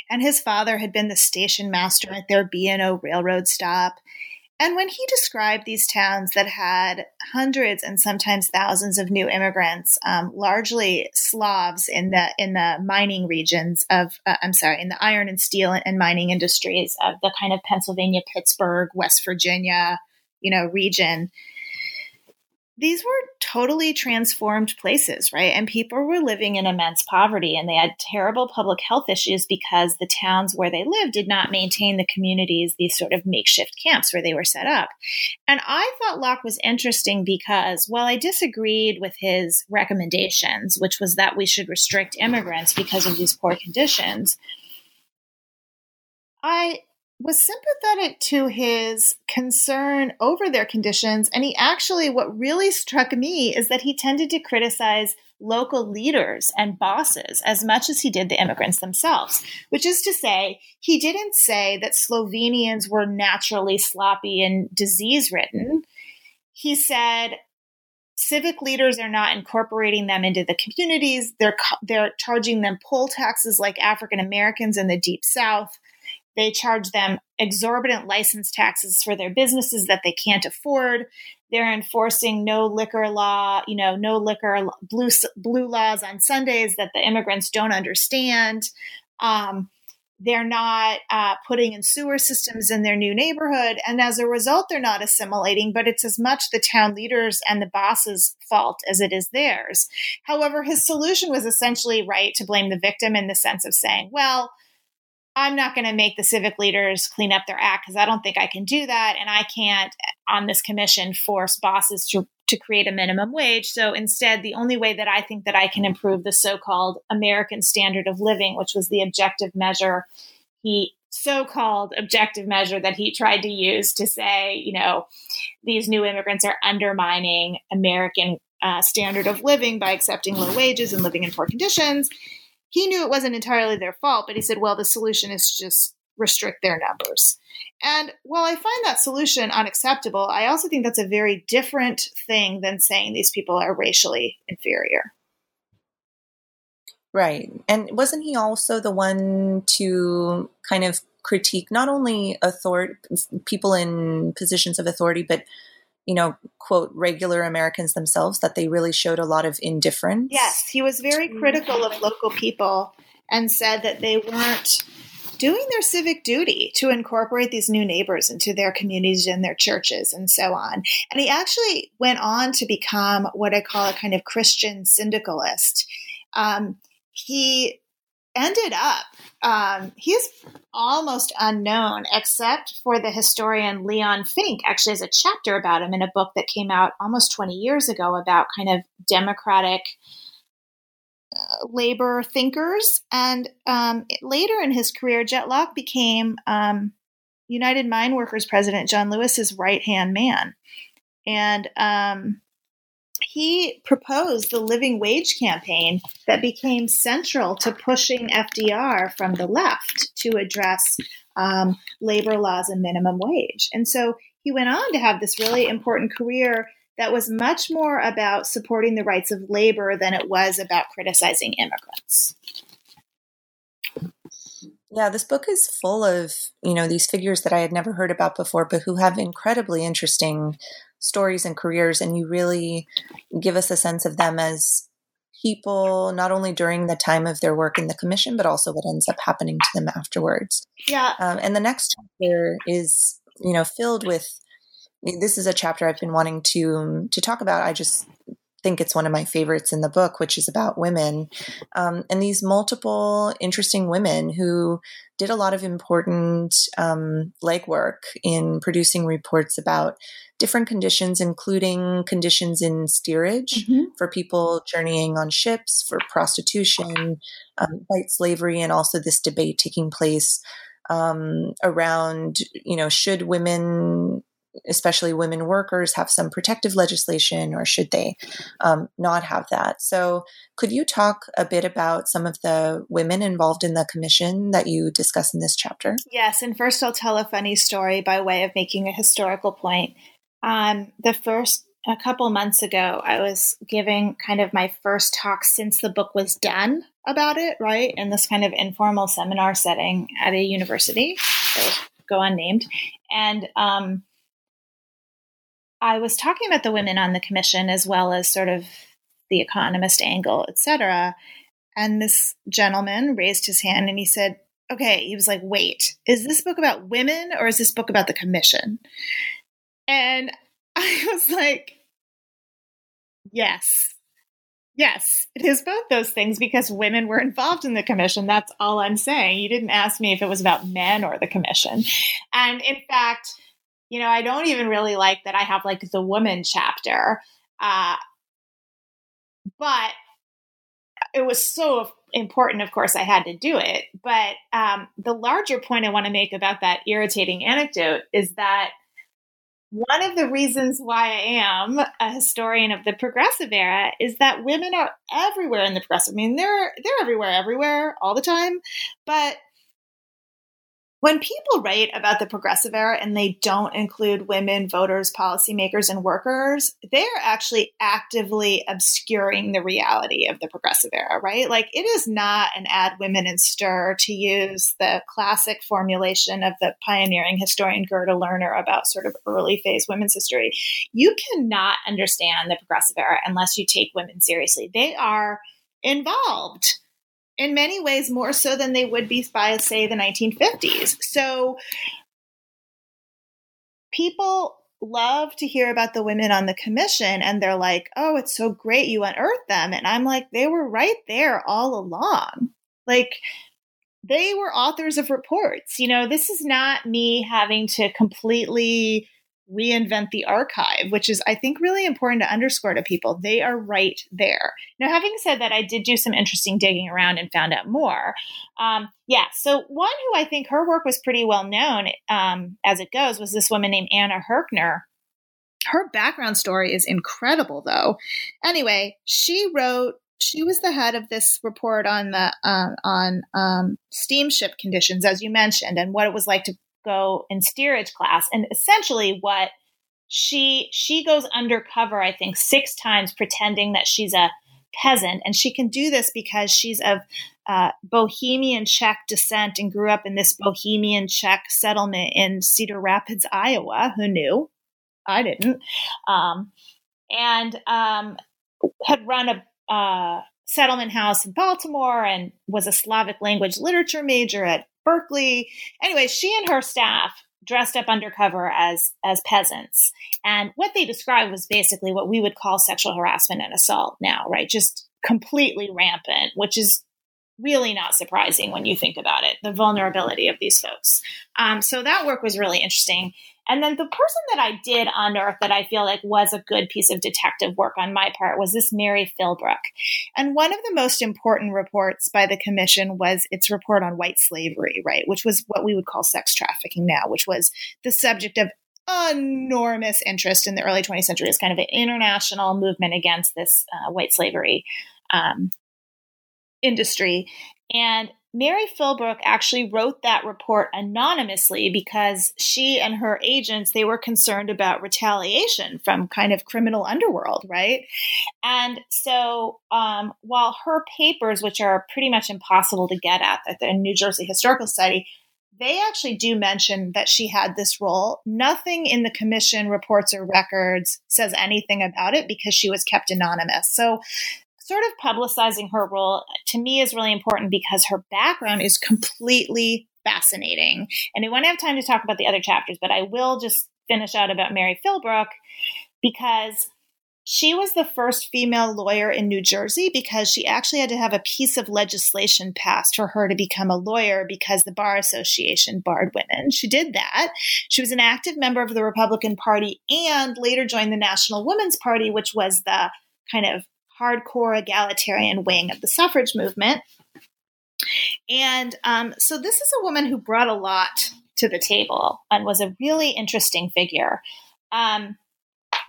And his father had been the station master at their B&O railroad stop. And when he described these towns that had hundreds and sometimes thousands of new immigrants, um, largely Slavs in the in the mining regions of, uh, I'm sorry, in the iron and steel and mining industries of the kind of Pennsylvania, Pittsburgh, West Virginia, you know, region, these were totally transformed places, right? And people were living in immense poverty and they had terrible public health issues because the towns where they lived did not maintain the communities, these sort of makeshift camps where they were set up. And I thought Lauck was interesting because while I disagreed with his recommendations, which was that we should restrict immigrants because of these poor conditions, I was sympathetic to his concern over their conditions. And he actually, what really struck me is that he tended to criticize local leaders and bosses as much as he did the immigrants themselves, which is to say, he didn't say that Slovenians were naturally sloppy and disease ridden. He said, civic leaders are not incorporating them into the communities. They're, they're charging them poll taxes like African Americans in the deep south they charge them exorbitant license taxes for their businesses that they can't afford. they're enforcing no liquor law, you know, no liquor blue blue laws on Sundays that the immigrants don't understand. Um, they're not uh, putting in sewer systems in their new neighborhood. And as a result, they're not assimilating, but it's as much the town leaders and the bosses' fault as it is theirs. However, his solution was essentially right to blame the victim in the sense of saying, well, I'm not going to make the civic leaders clean up their act because I don't think I can do that. And I can't, on this commission, force bosses to, to create a minimum wage. So instead, the only way that I think that I can improve the so called American standard of living, which was the objective measure he so called objective measure that he tried to use to say, you know, these new immigrants are undermining American uh, standard of living by accepting low wages and living in poor conditions he knew it wasn't entirely their fault, but he said, well, the solution is just restrict their numbers. And while I find that solution unacceptable, I also think that's a very different thing than saying these people are racially inferior. Right. And wasn't he also the one to kind of critique not only authority people in positions of authority, but you know, quote, regular Americans themselves, that they really showed a lot of indifference. Yes, he was very critical of local people and said that they weren't doing their civic duty to incorporate these new neighbors into their communities and their churches and so on. And he actually went on to become what I call a kind of Christian syndicalist. Um, he ended up, um, he's almost unknown except for the historian Leon Fink, actually has a chapter about him in a book that came out almost 20 years ago about kind of democratic uh, labor thinkers. And um, later in his career, Jett Lauck became um, United Mine Workers President John Lewis's right hand man. And um, he proposed the living wage campaign that became central to pushing FDR from the left to address um, labor laws and minimum wage. And so he went on to have this really important career that was much more about supporting the rights of labor than it was about criticizing immigrants. Yeah, this book is full of, you know, these figures that I had never heard about before, but who have incredibly interesting stories and careers and you really give us a sense of them as people not only during the time of their work in the commission but also what ends up happening to them afterwards. Yeah. Um, and the next chapter is you know filled with this is a chapter i've been wanting to to talk about. I just think it's one of my favorites in the book, which is about women. Um, and these multiple interesting women who did a lot of important um, legwork in producing reports about different conditions, including conditions in steerage mm-hmm. for people journeying on ships, for prostitution, um, white slavery, and also this debate taking place um, around, you know, should women especially women workers, have some protective legislation or should they um, not have that? So, could you talk a bit about some of the women involved in the commission that you discuss in this chapter? Yes. And first, I'll tell a funny story by way of making a historical point. Um, the first a couple months ago, I was giving kind of my first talk since the book was done about it, right? In this kind of informal seminar setting at a university, go unnamed. And um, I was talking about the women on the commission as well as sort of the economist angle, etc. And this gentleman raised his hand and he said, Okay, he was like, wait, is this book about women or is this book about the commission? And I was like, yes, yes, it is both those things because women were involved in the commission. That's all I'm saying. You didn't ask me if it was about men or the commission. And in fact, you know, I don't even really like that I have like the woman chapter. Uh, but it was so important, of course, I had to do it. But um, the larger point I want to make about that irritating anecdote is that one of the reasons why I am a historian of the progressive era is that women are everywhere in the progressive. I mean, they're they're everywhere, everywhere, all the time. But when people write about the progressive era and they don't include women voters, policymakers, and workers, they're actually actively obscuring the reality of the progressive era, right? Like it is not an add women in stir to use the classic formulation of the pioneering historian Gerda Lerner about sort of early phase women's history. You cannot understand the progressive era unless you take women seriously. They are involved in many ways more so than they would be by, say, the 1950s. So people love to hear about the women on the commission and they're like, oh, it's so great you unearthed them. And I'm like, they were right there all along. Like, they were authors of reports. You know, this is not me having to completely reinvent the archive, which is, I think, really important to underscore to people. They are right there. Now, having said that, I did do some interesting digging around and found out more. Um, yeah, so one who I think her work was pretty well known um, as it goes was this woman named Anna Herkner. Her background story is incredible, though. Anyway, she wrote she was the head of this report on the um, on um, steamship conditions, as you mentioned, and what it was like to go in steerage class. And essentially what she she goes undercover i think six times pretending that she's a peasant. And she can do this because she's of uh, bohemian czech descent and grew up in this bohemian czech settlement in cedar rapids iowa. Who knew? I didn't. Um, and um, had run a uh, settlement house in baltimore and was a slavic language literature major at Berkeley. Anyway, she and her staff dressed up undercover as as peasants. And what they described was basically what we would call sexual harassment and assault now, right? Just completely rampant, which is really not surprising when you think about it, the vulnerability of these folks. Um, so that work was really interesting. And then the person that I did unearth that I feel like was a good piece of detective work on my part was this Mary Philbrook. And one of the most important reports by the commission was its report on white slavery, right? Which was what we would call sex trafficking now, which was the subject of enormous interest in the early 20th century as kind of an international movement against this uh, white slavery um, industry. And Mary Philbrook actually wrote that report anonymously because she and her agents they were concerned about retaliation from kind of criminal underworld, right? And so, um, while her papers, which are pretty much impossible to get at at the New Jersey Historical Society, they actually do mention that she had this role. Nothing in the commission reports or records says anything about it because she was kept anonymous. So sort of publicizing her role to me is really important because her background is completely fascinating. And I won't have time to talk about the other chapters, but I will just finish out about Mary Philbrook because she was the first female lawyer in New Jersey because she actually had to have a piece of legislation passed for her to become a lawyer because the Bar Association barred women. She did that. She was an active member of the Republican Party and later joined the National Women's Party, which was the kind of hardcore egalitarian wing of the suffrage movement. And um, so this is a woman who brought a lot to the table and was a really interesting figure. Um,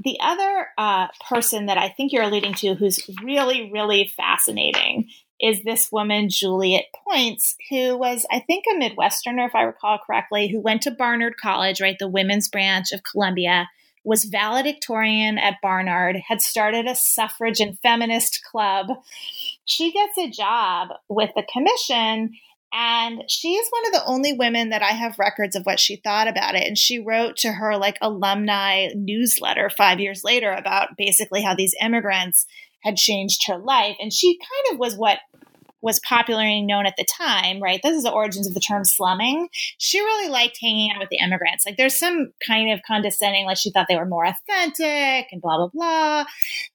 the other uh, person that I think you're alluding to who's really, really fascinating is this woman, Juliet Poyntz, who was, I think, a Midwesterner, if I recall correctly, who went to Barnard College, right, the women's branch of Columbia, was valedictorian at Barnard, had started a suffrage and feminist club. She gets a job with the commission and she is one of the only women that I have records of what she thought about it. And she wrote to her like alumni newsletter five years later about basically how these immigrants had changed her life. And she kind of was what was popularly known at the time, right? This is the origins of the term slumming. She really liked hanging out with the immigrants. Like there's some kind of condescending, like she thought they were more authentic and blah, blah, blah.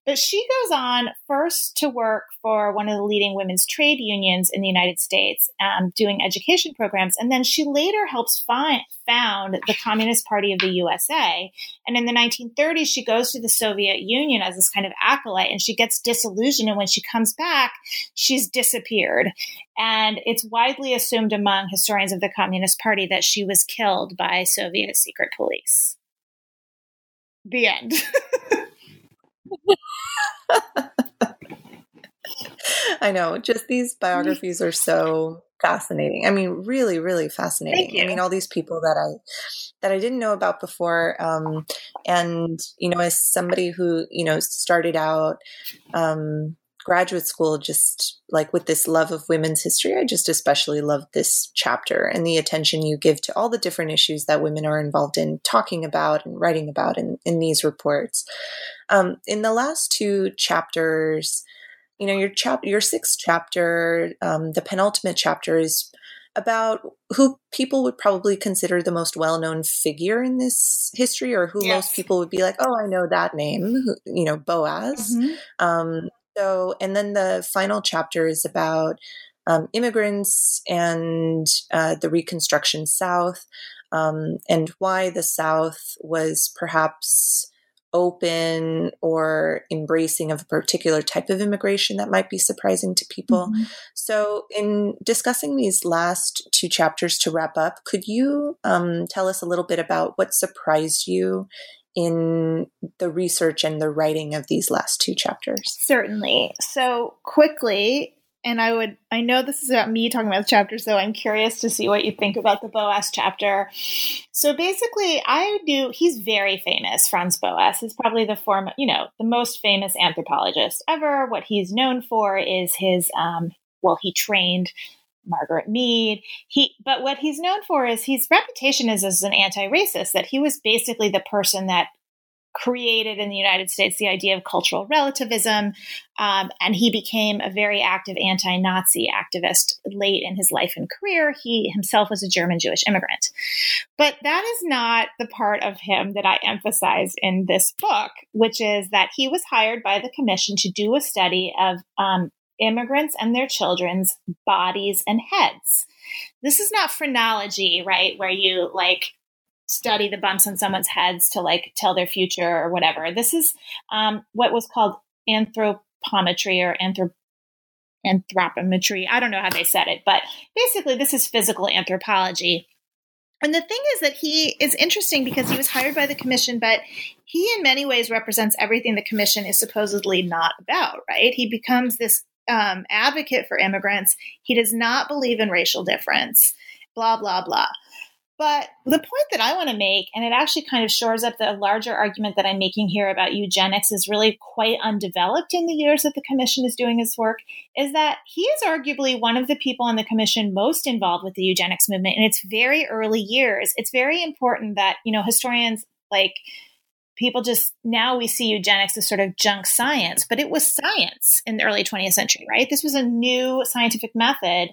But she goes on first to work for one of the leading women's trade unions in the United States, um, doing education programs. And then she later helps find, found the Communist Party of the USA. And in the 1930s, she goes to the Soviet Union as this kind of acolyte and she gets disillusioned. And when she comes back, she's disappeared. And it's widely assumed among historians of the Communist Party that she was killed by Soviet secret police. The end. I know. Just these biographies are so fascinating. I mean, really, really fascinating. I mean, all these people that I that I didn't know about before, um, and you know, as somebody who you know started out um, graduate school just like with this love of women's history, I just especially love this chapter and the attention you give to all the different issues that women are involved in talking about and writing about in, in these reports. Um, in the last two chapters, you know, your chap your sixth chapter, um, the penultimate chapter is about who people would probably consider the most well-known figure in this history or who yes. most people would be like oh i know that name you know Boas mm-hmm. um, so, and then the final chapter is about um, immigrants and uh, the Reconstruction South um, and why the South was perhaps open or embracing of a particular type of immigration that might be surprising to people. Mm-hmm. So, in discussing these last two chapters to wrap up, could you um, tell us a little bit about what surprised you in the research and the writing of these last two chapters? Certainly. So, quickly, and I would, I know this is about me talking about the chapter, so I'm curious to see what you think about the Boas chapter. So basically, I knew he's very famous. Franz Boas is probably the form, you know, the most famous anthropologist ever. What he's known for is his, um, well, he trained Margaret Mead. He, but what he's known for is his reputation is as an anti-racist. That he was basically the person that created in the United States the idea of cultural relativism, um, and he became a very active anti-Nazi activist late in his life and career. He himself was a German Jewish immigrant, but that is not the part of him that I emphasize in this book, which is that he was hired by the commission to do a study of um, immigrants and their children's bodies and heads. This is not phrenology, right? Where you like study the bumps on someone's heads to like tell their future or whatever. This is um, what was called anthropometry or anthrop- anthropometry. I don't know how they said it, but basically, this is physical anthropology. And the thing is that he is interesting because he was hired by the commission, but he in many ways represents everything the commission is supposedly not about, right? He becomes this um, advocate for immigrants. He does not believe in racial difference, blah, blah, blah. But the point that I want to make, and it actually kind of shores up the larger argument that I'm making here about eugenics is really quite undeveloped in the years that the commission is doing its work, is that he is arguably one of the people on the commission most involved with the eugenics movement in its very early years. It's very important that, you know, historians like people just now we see eugenics as sort of junk science, but it was science in the early 20th century, right? This was a new scientific method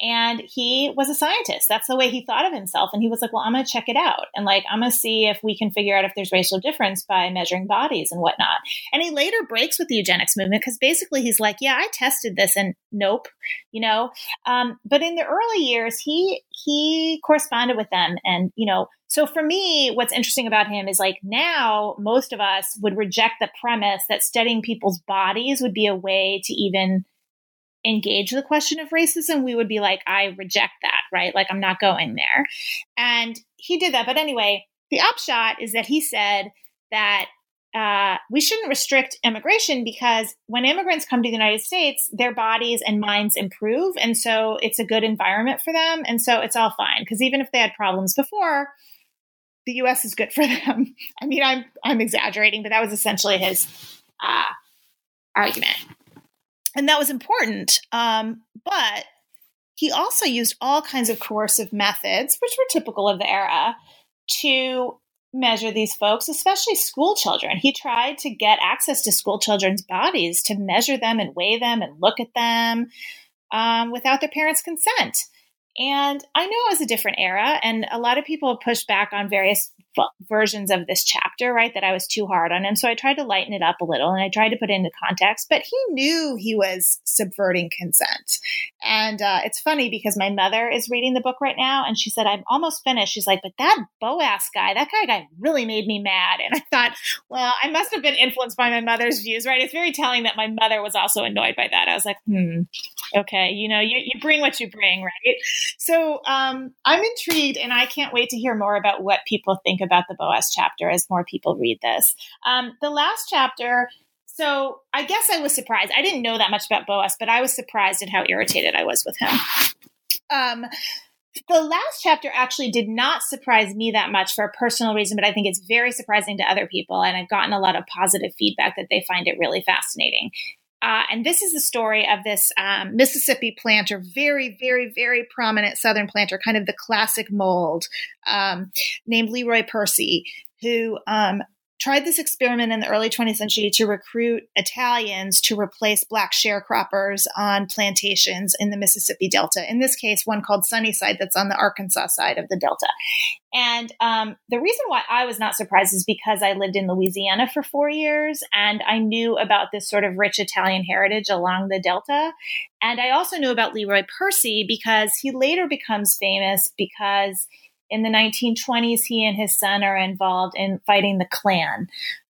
and he was a scientist. That's the way he thought of himself. And he was like, well, I'm going to check it out. And like, I'm going to see if we can figure out if there's racial difference by measuring bodies and whatnot. And he later breaks with the eugenics movement because basically he's like, yeah, I tested this and nope, you know? Um, but in the early years, he, he corresponded with them. And, you know, so for me, what's interesting about him is like now most of us would reject the premise that studying people's bodies would be a way to even engage the question of racism, we would be like, I reject that, right? Like, I'm not going there. And he did that. But anyway, the upshot is that he said that uh, we shouldn't restrict immigration because when immigrants come to the United States, their bodies and minds improve. And so it's a good environment for them. And so it's all fine. Because even if they had problems before, the US is good for them. I mean, I'm, I'm exaggerating, but that was essentially his uh, argument and that was important. Um, but he also used all kinds of coercive methods, which were typical of the era, to measure these folks, especially school children. He tried to get access to school children's bodies to measure them and weigh them and look at them um, without their parents' consent. And I know it was a different era, and a lot of people pushed back on various versions of this chapter, right, that I was too hard on him. So I tried to lighten it up a little and I tried to put it into context, but he knew he was subverting consent. And uh, it's funny because my mother is reading the book right now and she said, I'm almost finished. She's like, but that Boas guy, that guy, guy really made me mad. And I thought, well, I must have been influenced by my mother's views, right? It's very telling that my mother was also annoyed by that. I was like, hmm, okay, you know, you, you bring what you bring, right? So um, I'm intrigued and I can't wait to hear more about what people think about the Boas chapter as more people read this. Um, the last chapter, so I guess I was surprised. I didn't know that much about Boas, but I was surprised at how irritated I was with him. Um, the last chapter actually did not surprise me that much for a personal reason, but I think it's very surprising to other people. And I've gotten a lot of positive feedback that they find it really fascinating. Uh, and this is the story of this um, Mississippi planter, very, very, very prominent Southern planter, kind of the classic mold, um, named Leroy Percy, who um, tried this experiment in the early 20th century to recruit Italians to replace black sharecroppers on plantations in the Mississippi Delta. In this case, one called Sunnyside, that's on the Arkansas side of the Delta. And um, the reason why I was not surprised is because I lived in Louisiana for four years and I knew about this sort of rich Italian heritage along the Delta. And I also knew about Leroy Percy because he later becomes famous because in the 1920s, he and his son are involved in fighting the Klan.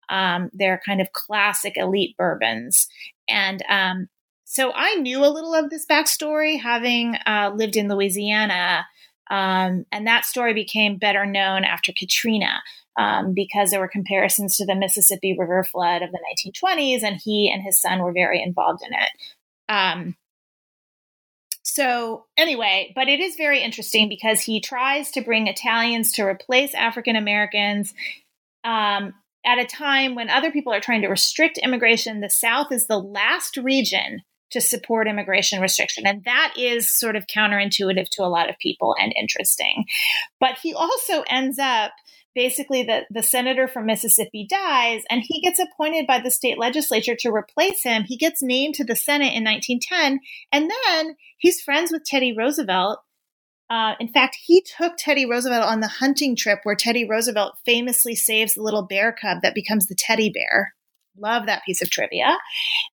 Um, they're kind of classic elite Bourbons. And um, so I knew a little of this backstory, having uh, lived in Louisiana. Um, and that story became better known after Katrina. Um, because there were comparisons to the Mississippi River flood of the 1920s, and he and his son were very involved in it. So, anyway, but it is very interesting because he tries to bring Italians to replace African Americans um, at a time when other people are trying to restrict immigration. The South is the last region to support immigration restriction. And that is sort of counterintuitive to a lot of people and interesting. But he also ends up basically the, the senator from Mississippi dies and he gets appointed by the state legislature to replace him. He gets named to the Senate in 1910 and then he's friends with Teddy Roosevelt. Uh, in fact, he took Teddy Roosevelt on the hunting trip where Teddy Roosevelt famously saves the little bear cub that becomes the teddy bear. Love that piece of trivia.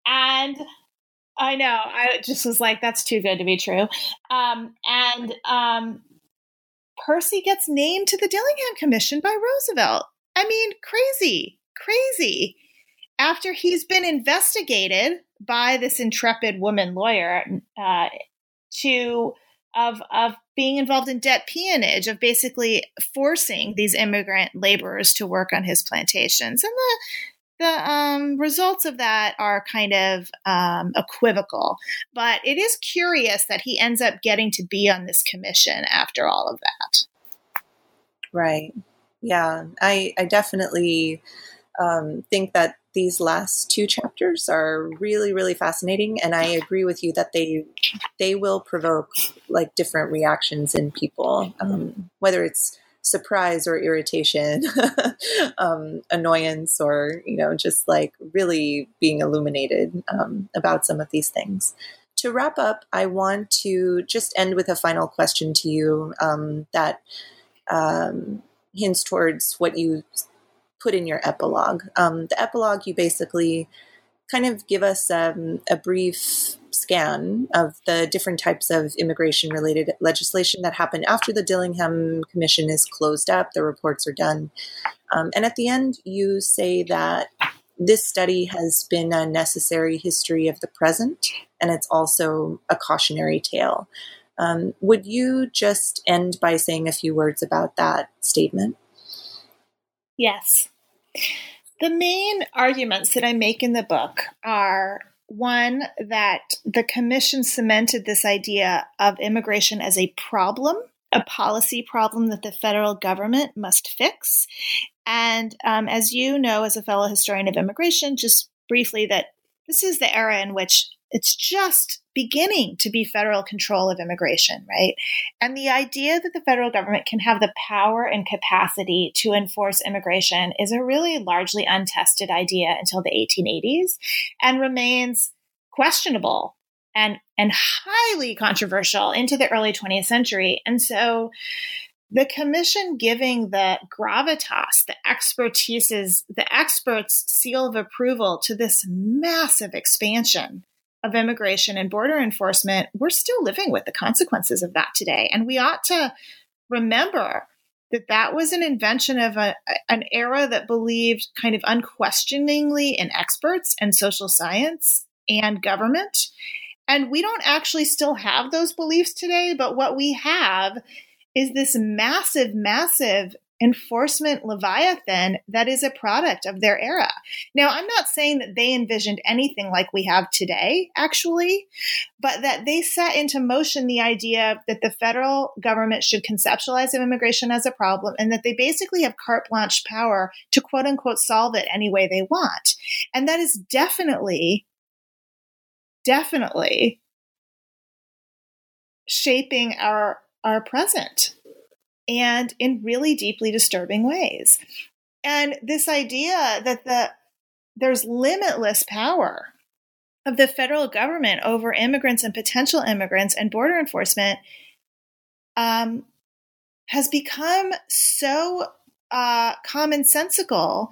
And I know, I just was like, that's too good to be true. Um, and um, Percy gets named to the Dillingham Commission by Roosevelt. I mean, crazy, crazy. After he's been investigated by this intrepid woman lawyer uh, to of of being involved in debt peonage, of basically forcing these immigrant laborers to work on his plantations, and the the um, results of that are kind of um, equivocal. But it is curious that he ends up getting to be on this commission after all of that. Right. Yeah, I, I definitely um, think that these last two chapters are really really fascinating and i agree with you that they they will provoke like different reactions in people um, whether it's surprise or irritation, um, annoyance, or you know, just like really being illuminated um, about some of these things. To wrap up, I want to just end with a final question to you um, that um, hints towards what you put in your epilogue. Um, the epilogue, you basically kind of give us um, a brief scan of the different types of immigration related legislation that happened after the Dillingham Commission is closed up, the reports are done. Um, and at the end, you say that this study has been a necessary history of the present, and it's also a cautionary tale. Um, would you just end by saying a few words about that statement? Yes. The main arguments that I make in the book are one, that the commission cemented this idea of immigration as a problem, a policy problem that the federal government must fix. And um, as you know, as a fellow historian of immigration, just briefly, that this is the era in which it's just beginning to be federal control of immigration, right? And the idea that the federal government can have the power and capacity to enforce immigration is a really largely untested idea until the 1880s and remains questionable and and highly controversial into the early 20th century. And so the commission giving the gravitas, the expertises, the experts' seal of approval to this massive expansion of immigration and border enforcement, we're still living with the consequences of that today. And we ought to remember that that was an invention of a, an era that believed kind of unquestioningly in experts and social science and government. And we don't actually still have those beliefs today, but what we have is this massive, massive enforcement leviathan that is a product of their era. Now, I'm not saying that they envisioned anything like we have today, actually, but that they set into motion the idea that the federal government should conceptualize immigration as a problem and that they basically have carte blanche power to quote unquote solve it any way they want. And that is definitely, definitely shaping our our present and in really deeply disturbing ways. And this idea that the there's limitless power of the federal government over immigrants and potential immigrants and border enforcement um, has become so uh, commonsensical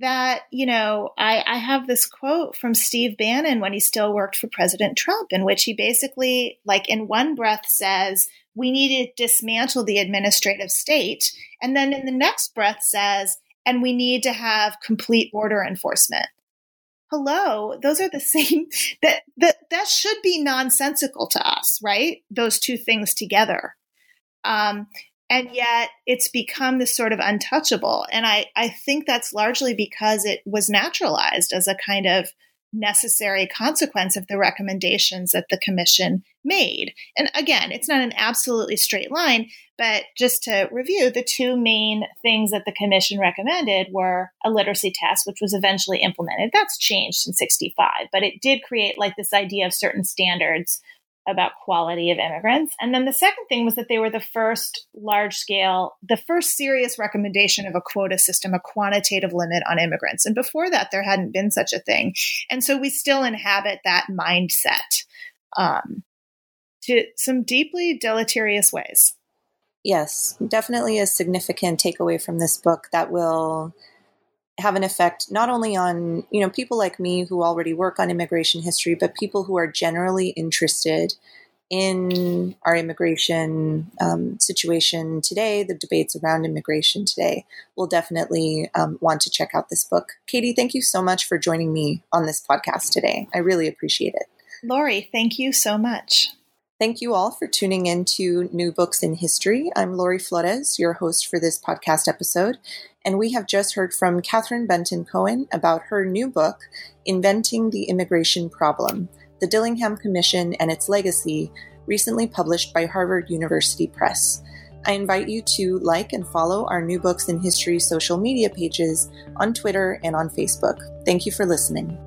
that you know I, I have this quote from steve bannon when he still worked for president trump in which he basically like in one breath says we need to dismantle the administrative state. And then in the next breath says and we need to have complete border enforcement. Hello? Those are the same that that that should be nonsensical to us right? Those two things together. Um, and yet it's become this sort of untouchable. And i i think that's largely because it was naturalized as a kind of necessary consequence of the recommendations that the commission made and again it's not an absolutely straight line but just to review the two main things that the commission recommended were a literacy test which was eventually implemented that's changed in 65 but it did create like this idea of certain standards about quality of immigrants. And then the second thing was that they were the first large scale, the first serious recommendation of a quota system, a quantitative limit on immigrants. And before that, there hadn't been such a thing. And so we still inhabit that mindset um, to some deeply deleterious ways. Yes, definitely a significant takeaway from this book that will have an effect not only on you know people like me who already work on immigration history but people who are generally interested in our immigration um, situation today the debates around immigration today. Will definitely um, want to check out this book. Katie thank you so much for joining me on this podcast today. I really appreciate it. Lori thank you so much Thank you all for tuning in to New Books in History. I'm Lori Flores, your host for this podcast episode, and we have just heard from Katherine Benton Cohen about her new book, Inventing the Immigration Problem The Dillingham Commission and Its Legacy, recently published by Harvard University Press. I invite you to like and follow our New Books in History social media pages on Twitter and on Facebook. Thank you for listening.